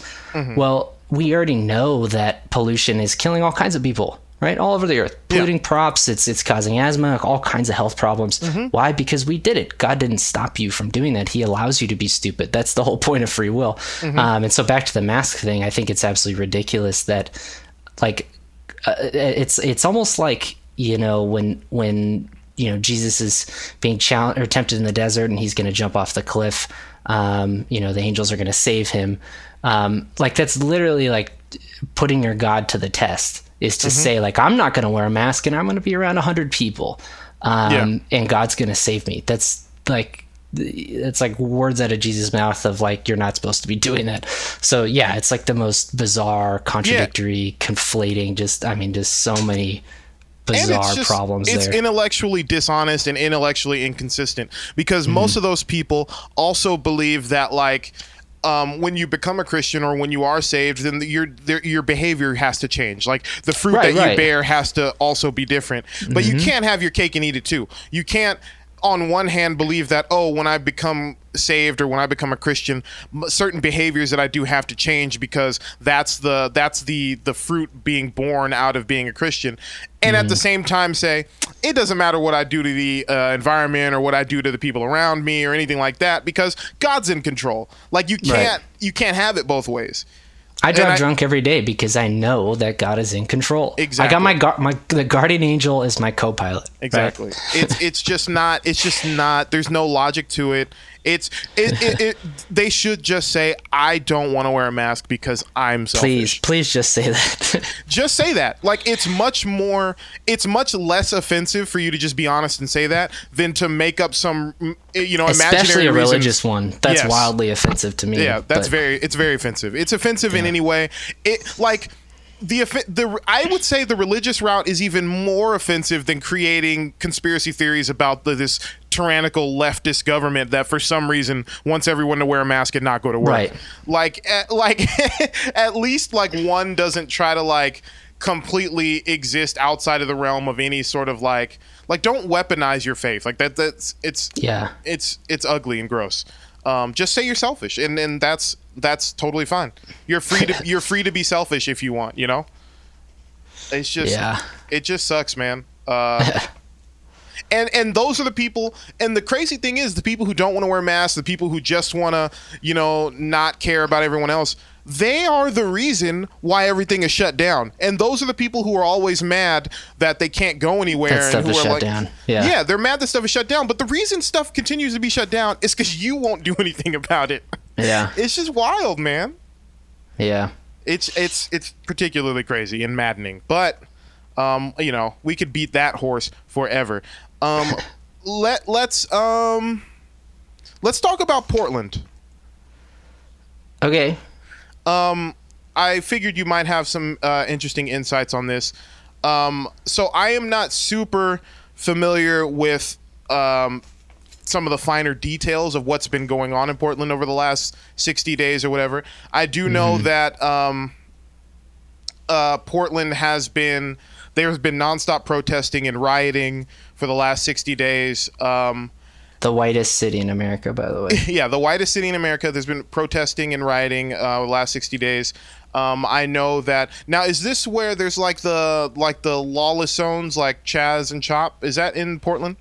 Well, we already know that pollution is killing all kinds of people, right? All over the earth. Polluting props, it's it's causing asthma, all kinds of health problems. Why? Because we did it. God didn't stop you from doing that. He allows you to be stupid. That's the whole point of free will. Um, and so back to the mask thing, I think it's absolutely ridiculous that like uh, it's it's almost like you know when when you know Jesus is being challenged or tempted in the desert and he's going to jump off the cliff. Um, you know the angels are going to save him. Um, like that's literally like putting your God to the test. Is to say like I'm not going to wear a mask and I'm going to be around hundred people, um, Yeah. and God's going to save me. That's like it's like words out of Jesus' mouth of like you're not supposed to be doing that. So yeah, it's like the most bizarre, contradictory, conflating. Just I mean, just so many bizarre just problems it's there. intellectually dishonest and intellectually inconsistent because most of those people also believe that like um, when you become a Christian or when you are saved, then your your behavior has to change. Like the fruit Right, that you bear has to also be different. But you can't have your cake and eat it too. You can't, on one hand, believe that oh, when I become saved or when I become a Christian, certain behaviors that I do have to change because that's the that's the the fruit being born out of being a Christian, and at the same time say it doesn't matter what I do to the uh, environment or what I do to the people around me or anything like that because God's in control. Like you can't you can't have it both ways. I drive I- drunk every day because I know that God is in control. Exactly. I got my gar- my the guardian angel is my co-pilot. right? Exactly. it's it's just not. It's just not. There's no logic to it. It's it, it, it They should just say, "I don't want to wear a mask because I'm selfish." Please, please just say that. just say that. Like it's much more. It's much less offensive for you to just be honest and say that than to make up some, you know, Especially imaginary a reasons. religious one. That's Yes. wildly offensive to me. Yeah, that's but- very. It's very offensive. It's offensive in any way. It like the the I would say the religious route is even more offensive than creating conspiracy theories about the, this tyrannical leftist government that for some reason wants everyone to wear a mask and not go to work. Right. Like at, like at least like one doesn't try to like completely exist outside of the realm of any sort of like like don't weaponize your faith. Like that that's it's yeah. It's it's ugly and gross. Um, just say you're selfish and and that's that's totally fine. You're free to you're free to be selfish if you want, you know? It's just Yeah. it just sucks, man. Uh and and those are the people and the crazy thing is the people who don't want to wear masks the people who just want to you know not care about everyone else they are the reason why everything is shut down and those are the people who are always mad that they can't go anywhere That stuff and who is are shut like down. Yeah. yeah they're mad that stuff is shut down but the reason stuff continues to be shut down is because you won't do anything about it Yeah. it's just wild man Yeah. it's it's it's particularly crazy and maddening but um you know we could beat that horse forever um let let's um let's talk about portland Okay. Um, i figured you might have some uh, interesting insights on this um so i am not super familiar with um some of the finer details of what's been going on in Portland over the last 60 days or whatever. I do know that um, uh, Portland has been there's been nonstop protesting and rioting for the last 60 days. Um, The whitest city in America, by the way. yeah, the whitest city in America. There's been protesting and rioting uh, the last 60 days. Um, I know that now. Is this where there's like the like the lawless zones, like Chaz and Chop? Is that in Portland?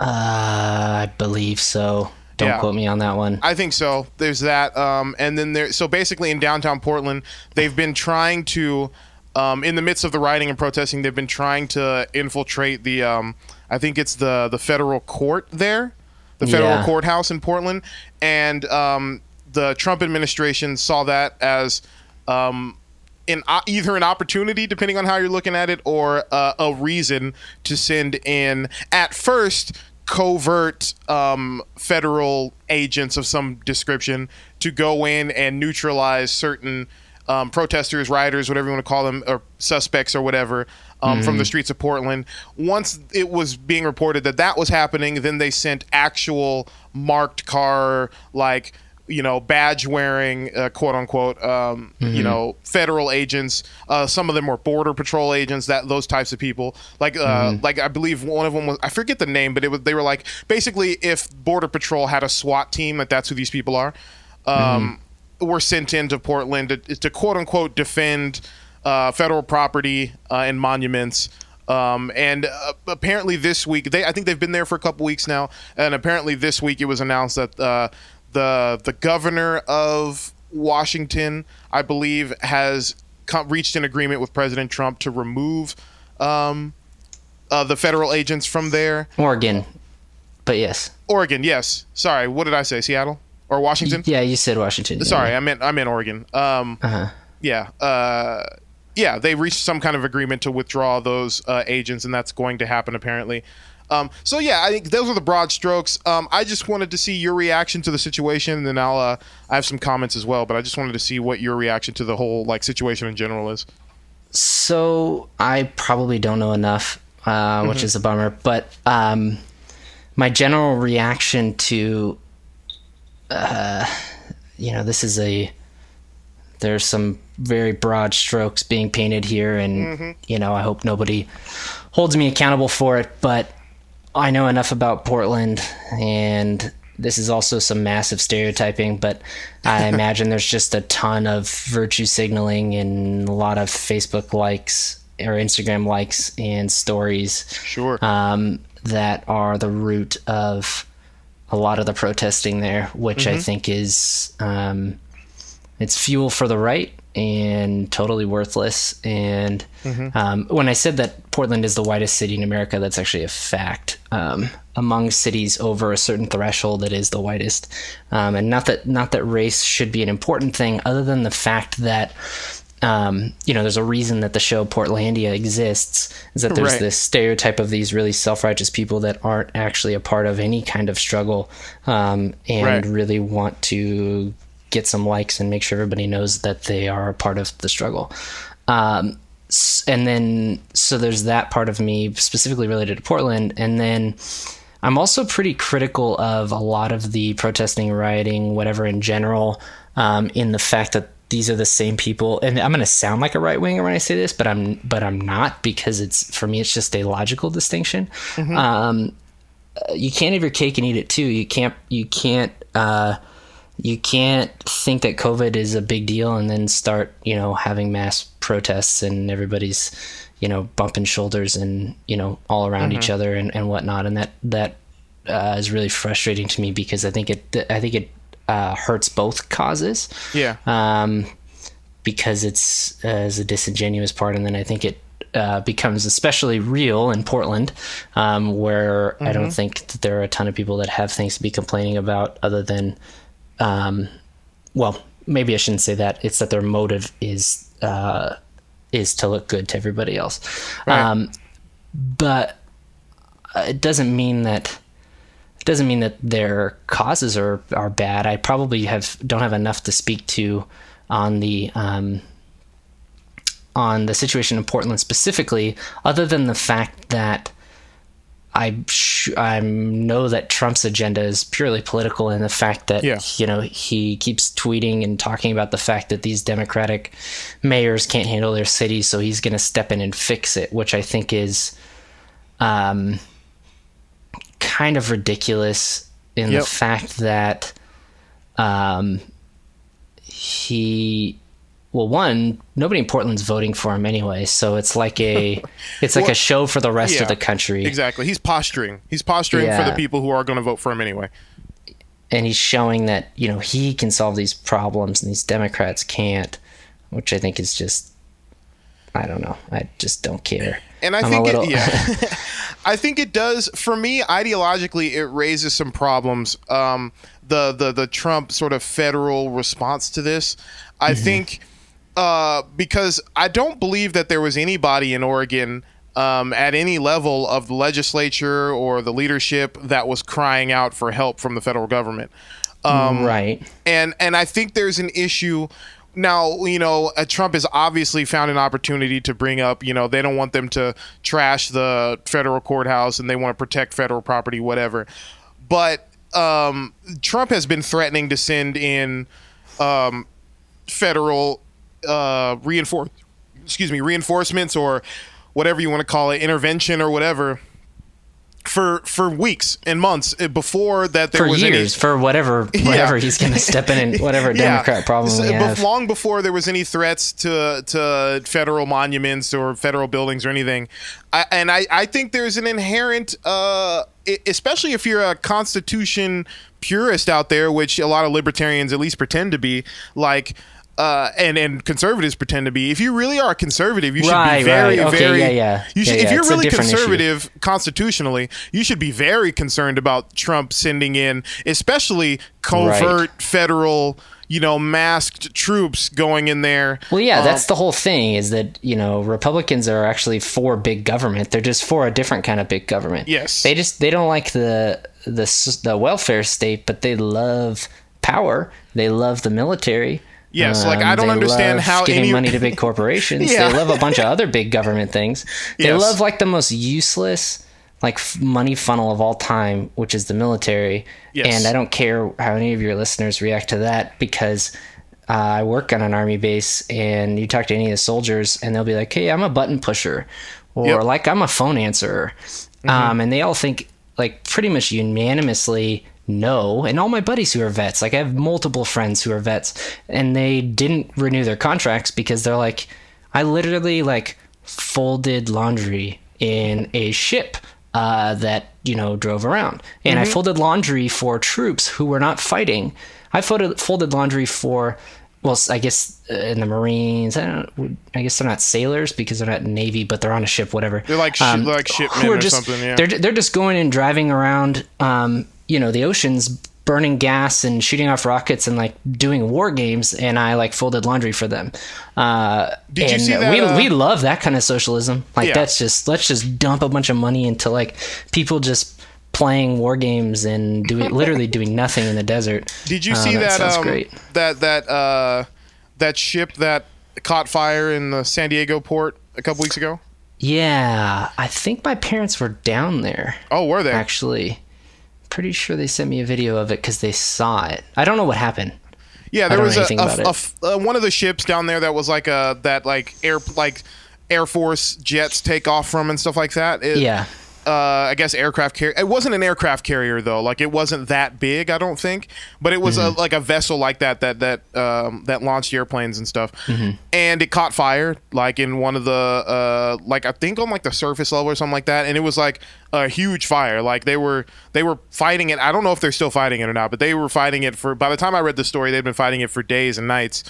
Uh, I believe so. Don't Yeah. quote me on that one. I think so. There's that, um, and then there. So basically, in downtown Portland, they've been trying to, um, in the midst of the rioting and protesting, they've been trying to infiltrate the. Um, I think it's the the federal court there, the federal Yeah. courthouse in Portland, and um, the Trump administration saw that as. Um, in uh, either an opportunity, depending on how you're looking at it, or uh, a reason to send in at first covert um, federal agents of some description to go in and neutralize certain um, protesters, rioters, whatever you want to call them, or suspects or whatever. Um, From the streets of Portland. Once it was being reported that that was happening, then they sent actual marked car, like you know, badge wearing, uh, quote unquote, um, you know, federal agents. Uh, some of them were border patrol agents. That those types of people. Like, uh, like I believe one of them was I forget the name, but it was they were like basically if border patrol had a SWAT team, that that's who these people are. Um, Were sent into Portland to, to quote unquote defend uh, federal property uh, and monuments. Um, and uh, apparently this week, they I think they've been there for a couple weeks now. And apparently this week it was announced that uh, the the governor of Washington, I believe, has come, reached an agreement with President Trump to remove um, uh, the federal agents from there. Oregon. But yes. Oregon, yes. Sorry, what did I say? Seattle or Washington? Yeah, you said Washington. yeah. Sorry, I meant I meant Oregon. Um, Uh-huh. yeah, uh, yeah, they reached some kind of agreement to withdraw those uh, agents, and that's going to happen apparently. Um, so yeah, I think those are the broad strokes. Um, I just wanted to see your reaction to the situation, and then I'll uh, I have some comments as well. But I just wanted to see what your reaction to the whole like situation in general is. So I probably don't know enough, uh, which is a bummer. But um, my general reaction to, uh, you know, this is a there's some very broad strokes being painted here, and you know, I hope nobody holds me accountable for it. But I know enough about Portland, and this is also some massive stereotyping, but I imagine there's just a ton of virtue signaling and a lot of Facebook likes or Instagram likes and stories Sure. um, that are the root of a lot of the protesting there, which I think is um, it's fuel for the right and totally worthless. And um, when I said that Portland is the whitest city in America, that's actually a fact. Um, among cities over a certain threshold, it is the whitest. Um, and not that not that race should be an important thing, other than the fact that um, you know, there's a reason that the show Portlandia exists, is that there's Right. this stereotype of these really self-righteous people that aren't actually a part of any kind of struggle, um, and Right. really want to get some likes and make sure everybody knows that they are a part of the struggle. Um, and then so there's that part of me specifically related to Portland, and then I'm also pretty critical of a lot of the protesting, rioting, whatever in general, um, in the fact that these are the same people and i'm going to sound like a right winger when i say this but i'm but i'm not because it's for me it's just a logical distinction mm-hmm. um, you can't have your cake and eat it too you can't you can't uh, you can't think that covid is a big deal and then start you know having mass protests and everybody's you know bumping shoulders and you know all around mm-hmm. each other and, and whatnot and that that uh, is really frustrating to me because i think it i think it uh, hurts both causes. Yeah. Um, because it's uh, as a disingenuous part, and then I think it uh, becomes especially real in Portland, um, where mm-hmm. I don't mm-hmm. think that there are a ton of people that have things to be complaining about, other than, um, well, maybe I shouldn't say that. It's that their motive is uh, is to look good to everybody else, right. um, but it doesn't mean that doesn't mean that their causes are are bad. I probably have don't have enough to speak to on the um, on the situation in Portland specifically, other than the fact that I sh- I know that Trump's agenda is purely political, and the fact that yeah. you know he keeps tweeting and talking about the fact that these Democratic mayors can't handle their cities, so he's going to step in and fix it, which I think is. Um, kind of ridiculous in yep. the fact that um, he well one nobody in portland's voting for him anyway so it's like a it's like well, a show for the rest yeah, of the country exactly he's posturing he's posturing yeah. for the people who are going to vote for him anyway and he's showing that you know he can solve these problems and these democrats can't which i think is just i don't know i just don't care and I I'm think little... it, yeah, I think it does. For me, ideologically, it raises some problems. Um, the the the Trump sort of federal response to this, I mm-hmm. think, uh, because I don't believe that there was anybody in Oregon. Um, at any level of the legislature or the leadership that was crying out for help from the federal government. Um, right. And and I think there's an issue now you know uh, Trump has obviously found an opportunity to bring up you know they don't want them to trash the federal courthouse and they want to protect federal property whatever but um, Trump has been threatening to send in um, federal uh, reinforce excuse me reinforcements or whatever you want to call it intervention or whatever for for weeks and months eh, before that there for was years any, for whatever whatever yeah. he's going to step in and whatever yeah. Democrat problem we have. long before there was any threats to to federal monuments or federal buildings or anything. I, and I I think there's an inherent uh, especially if you're a constitution purist out there, which a lot of libertarians at least pretend to be, like uh, and and conservatives pretend to be. If you really are conservative, you should right, be very, right. Okay, very. Yeah, yeah. You should, yeah, yeah. If you're it's really conservative issue. constitutionally, you should be very concerned about Trump sending in, especially covert right. federal you know, masked troops going in there. Well, yeah, um, that's the whole thing is that, you know, Republicans are actually for big government. They're just for a different kind of big government. Yes. They just they don't like the the the welfare state, but they love power. They love the military. Yes, um, like I don't understand how giving any... money to big corporations. yeah. They love a bunch of other big government things. They yes. love like the most useless like money funnel of all time, which is the military. Yes. And I don't care how any of your listeners react to that because uh, I work on an army base, and you talk to any of the soldiers, and they'll be like, "Hey, I'm a button pusher," or yep. like I'm a phone answerer, mm-hmm. um, and they all think like pretty much unanimously no. And all my buddies who are vets, like I have multiple friends who are vets, and they didn't renew their contracts because they're like, I literally like folded laundry in a ship uh, that you know drove around, and mm-hmm. I folded laundry for troops who were not fighting. I folded folded laundry for well, I guess uh, in the Marines, I don't. I guess they're not sailors because they're not Navy, but they're on a ship, whatever. They're like sh- um, like shipmen or just, something. Yeah. They're they're just going and driving around, um, you know, the oceans, burning gas and shooting off rockets and like doing war games. And I like folded laundry for them. Uh, Did you see that? We uh, we love that kind of socialism. Like yeah. that's just let's just dump a bunch of money into like people just playing war games and doing literally doing nothing in the desert. Did you uh, see that? That, um, that that uh, that ship that caught fire in the San Diego port a couple weeks ago? Yeah, I think my parents were down there. Oh, were they? Actually, pretty sure they sent me a video of it because they saw it. I don't know what happened. Yeah, there was a, a, a, uh, one of the ships down there that was like a that like air like Air Force jets take off from and stuff like that. It, yeah uh, I guess aircraft carrier. It wasn't an aircraft carrier though. Like it wasn't that big, I don't think. But it was mm-hmm. a, like a vessel like that that that um, that launched airplanes and stuff. Mm-hmm. And it caught fire like in one of the uh, like I think on like the surface level or something like that. And it was like a huge fire. Like they were they were fighting it. I don't know if they're still fighting it or not, but they were fighting it for. By the time I read the story, they'd been fighting it for days and nights.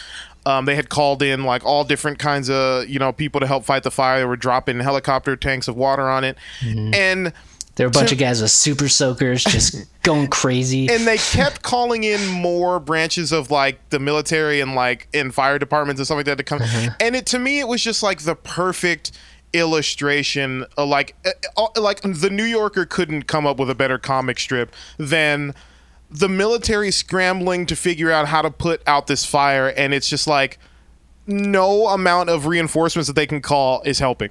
Um, they had called in like all different kinds of you know people to help fight the fire. They were dropping helicopter tanks of water on it, mm-hmm. and there were a bunch to, of guys with super soakers just going crazy. And they kept calling in more branches of like the military and like in fire departments and stuff like that to come. Mm-hmm. And it to me it was just like the perfect illustration. Of, like uh, uh, like the New Yorker couldn't come up with a better comic strip than the military scrambling to figure out how to put out this fire, and it's just like no amount of reinforcements that they can call is helping.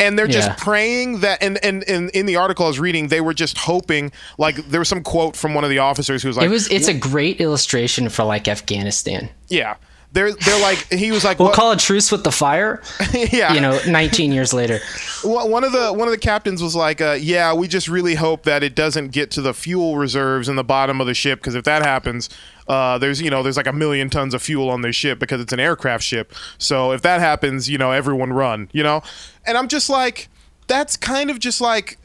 And they're just praying that, and, and, and in the article I was reading, they were just hoping, like, there was some quote from one of the officers who was like, "It was, it's a great illustration for like Afghanistan." Yeah, they're they're like he was like we'll what? call a truce with the fire yeah. you know 19 years later. One of the one of the captains was like uh, yeah we just really hope that it doesn't get to the fuel reserves in the bottom of the ship because if that happens uh, there's you know there's like a million tons of fuel on this ship because it's an aircraft ship. So if that happens you know everyone run you know? And i'm just like that's kind of just like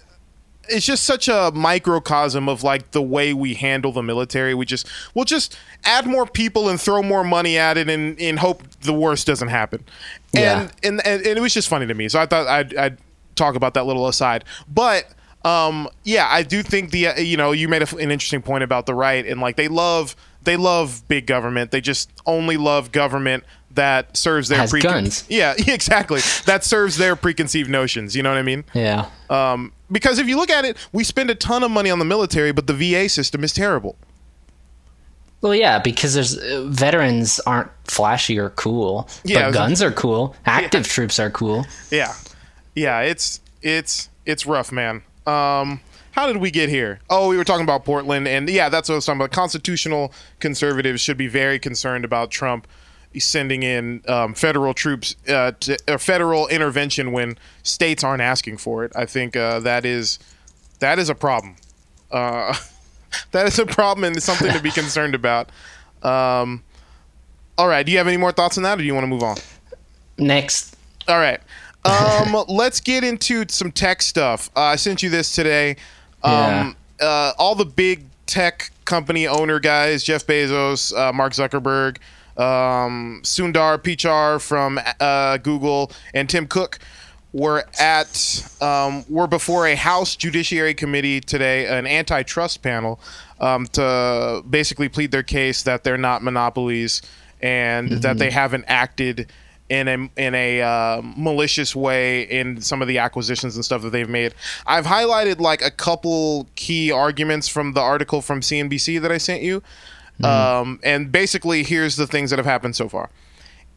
it's just such a microcosm of like the way we handle the military. We just we'll just add more people and throw more money at it and, and hope the worst doesn't happen. Yeah. And, and and it was just funny to me. So I thought I'd, I'd talk about that little aside. But um, yeah, I do think the uh, you know you made a, an interesting point about the right and like they love they love big government. They just only love government that serves their precon- guns. Yeah, exactly. that serves their preconceived notions. You know what I mean? Yeah. Um, because if you look at it, we spend a ton of money on the military, but the VA system is terrible. Well, yeah, because there's uh, veterans aren't flashy or cool, yeah, but guns are cool. Active yeah. troops are cool. Yeah, yeah, it's it's it's rough, man. Um, how did we get here? Oh, we were talking about Portland, and yeah, that's what I was talking about. Constitutional conservatives should be very concerned about Trump sending in um, federal troops uh, to, or federal intervention when states aren't asking for it. I think uh, that is that is a problem. Uh, that is a problem and something to be concerned about. Um, all right. Do you have any more thoughts on that, or do you want to move on? Next. All right. Um, let's get into some tech stuff. Uh, I sent you this today. Um, yeah. Uh, all the big tech company owner guys, Jeff Bezos, uh, Mark Zuckerberg, um, Sundar Pichai from uh, Google, and Tim Cook were at um, were before a House Judiciary Committee today, an antitrust panel, um, to basically plead their case that they're not monopolies and mm-hmm. that they haven't acted in a in a uh, malicious way in some of the acquisitions and stuff that they've made. I've highlighted like a couple key arguments from the article from CNBC that I sent you. Mm. Um, and basically, here's the things that have happened so far.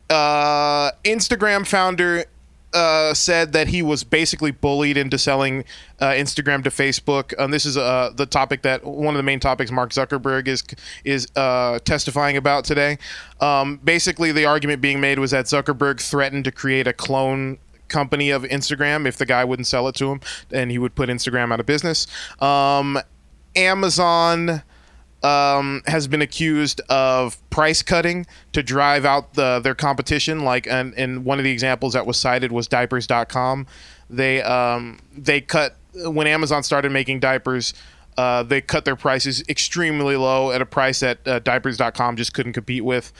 Uh, Instagram founder uh, said that he was basically bullied into selling uh, Instagram to Facebook. And this is uh, the topic that one of the main topics Mark Zuckerberg is is uh, testifying about today. Um, basically, the argument being made was that Zuckerberg threatened to create a clone company of Instagram if the guy wouldn't sell it to him, and he would put Instagram out of business. Um, Amazon um, has been accused of price cutting to drive out the, their competition. Like, and, and one of the examples that was cited was diapers.com. They um, they cut when Amazon started making diapers. Uh, they cut their prices extremely low at a price that uh, diapers.com just couldn't compete with.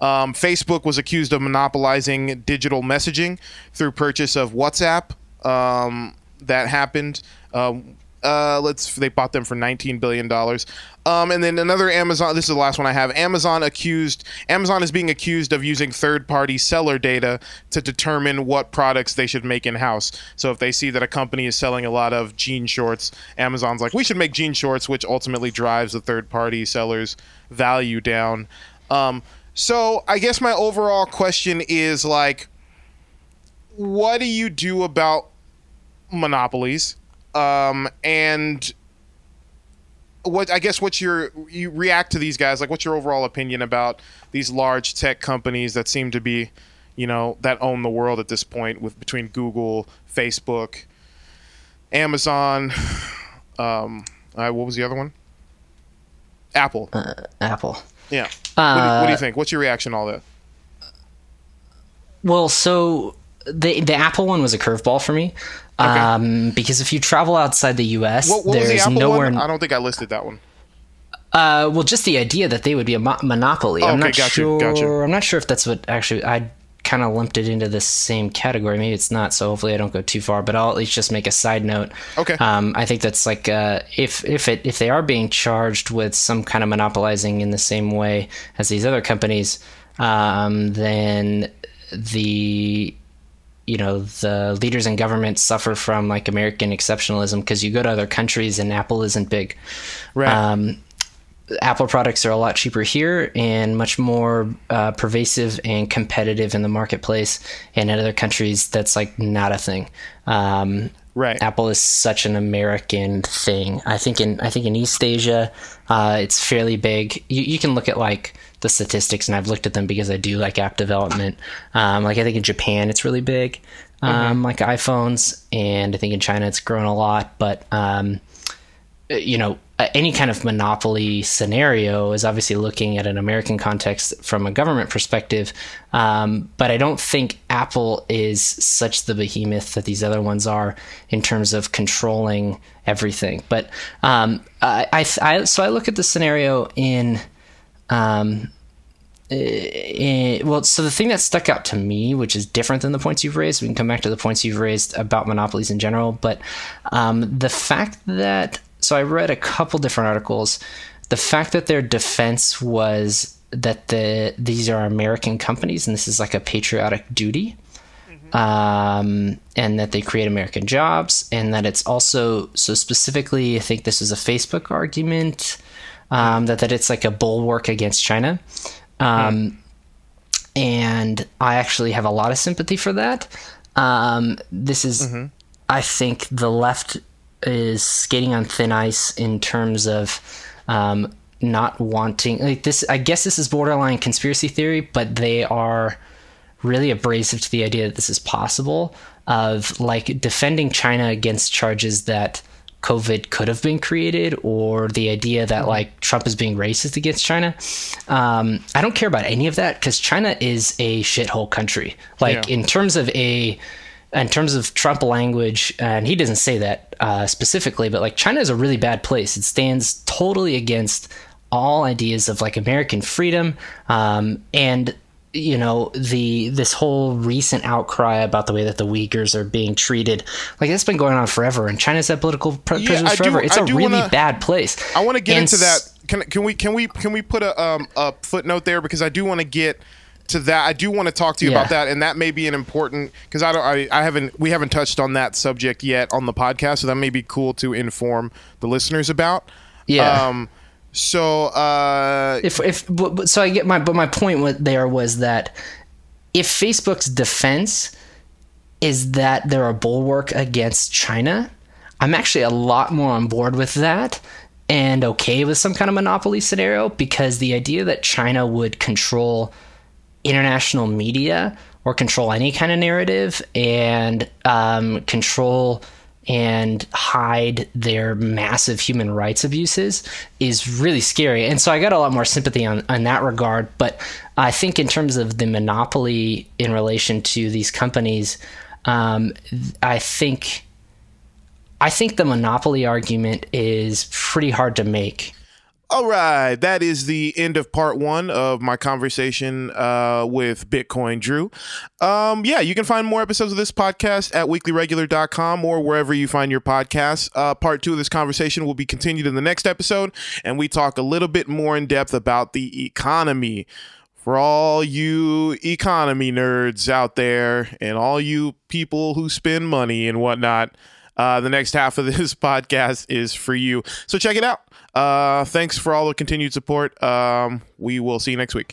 Um, Facebook was accused of monopolizing digital messaging through purchase of WhatsApp. Um, that happened. Uh, uh, let's they bought them for 19 billion dollars. Um, and then another Amazon. This is the last one I have. Amazon accused. Amazon is being accused of using third-party seller data to determine what products they should make in-house. So if they see that a company is selling a lot of jean shorts, Amazon's like, we should make jean shorts, which ultimately drives the third-party seller's value down. Um, so I guess my overall question is like what do you do about monopolies? Um, and what I guess what's your you react to these guys? Like, what's your overall opinion about these large tech companies that seem to be, you know, that own the world at this point with between Google, Facebook, Amazon, um, uh, what was the other one? Apple. Uh, Apple. Yeah. Uh, what, do, what, do, you think? What's your reaction to all that? Well, so the the Apple one was a curveball for me. Okay. Um, because if you travel outside the U.S., what, what there's the nowhere. One? I don't think I listed that one. Uh, well, just the idea that they would be a mo- monopoly. Oh, I'm not gotcha, sure. Gotcha. I'm not sure if that's what actually I kind of lumped it into the same category. Maybe it's not. So hopefully I don't go too far. But I'll at least just make a side note. Okay. Um, I think that's like uh, if if it if they are being charged with some kind of monopolizing in the same way as these other companies, um, then the you know the leaders in government suffer from like American exceptionalism because you go to other countries and Apple isn't big. Right. Um, Apple products are a lot cheaper here and much more uh, pervasive and competitive in the marketplace. And in other countries, that's like not a thing. Um, right. Apple is such an American thing. I think in I think in East Asia, uh, it's fairly big. You, you can look at like the statistics, and I've looked at them because I do like app development. Um, like I think in Japan, it's really big, um, mm-hmm. like iPhones, and I think in China, it's grown a lot. But um, you know, any kind of monopoly scenario is obviously looking at an American context from a government perspective. Um, but I don't think Apple is such the behemoth that these other ones are in terms of controlling everything. But um, I, I, I, so I look at the scenario in um, uh, well, so the thing that stuck out to me, which is different than the points you've raised, we can come back to the points you've raised about monopolies in general, but um, the fact that, so I read a couple different articles, the fact that their defense was that the these are American companies and this is like a patriotic duty. Mm-hmm. Um, and that they create American jobs, and that it's also so specifically. I think this is a Facebook argument um, that that it's like a bulwark against China. Um, And I actually have a lot of sympathy for that. Um, this is, mm-hmm. I think, the left is skating on thin ice in terms of um, not wanting like this. I guess this is borderline conspiracy theory, but they are really abrasive to the idea that this is possible. Of like defending China against charges that COVID could have been created or the idea that mm-hmm. like Trump is being racist against China. Um, I don't care about any of that because China is a shithole country. Like yeah. in terms of a in terms of Trump language, and he doesn't say that uh, specifically, but like China is a really bad place. It stands totally against all ideas of like American freedom um, and you know the this whole recent outcry about the way that the Uyghurs are being treated, like that's been going on forever, and China's had political pre- yeah, forever. Do, it's I a really wanna, bad place. I want to get and into that. Can, can we can we can we put a um, a footnote there because I do want to get to that. I do want to talk to you yeah. about that, and that may be an important because I don't I, I haven't we haven't touched on that subject yet on the podcast, so that may be cool to inform the listeners about. Yeah. Um, so uh, if if so, I get my but my point there was that if Facebook's defense is that they're a bulwark against China, I'm actually a lot more on board with that and okay with some kind of monopoly scenario because the idea that China would control international media or control any kind of narrative and um, control and hide their massive human rights abuses is really scary. And so I got a lot more sympathy on, on that regard. But I think in terms of the monopoly in relation to these companies, um, I think I think the monopoly argument is pretty hard to make. All right, that is the end of part one of my conversation uh, with Bitcoin Drew. Um, yeah, you can find more episodes of this podcast at weeklyregular.com or wherever you find your podcasts. Uh, part two of this conversation will be continued in the next episode, and we talk a little bit more in depth about the economy. For all you economy nerds out there and all you people who spend money and whatnot, uh, the next half of this podcast is for you. So check it out. Uh, thanks for all the continued support. Um, we will see you next week.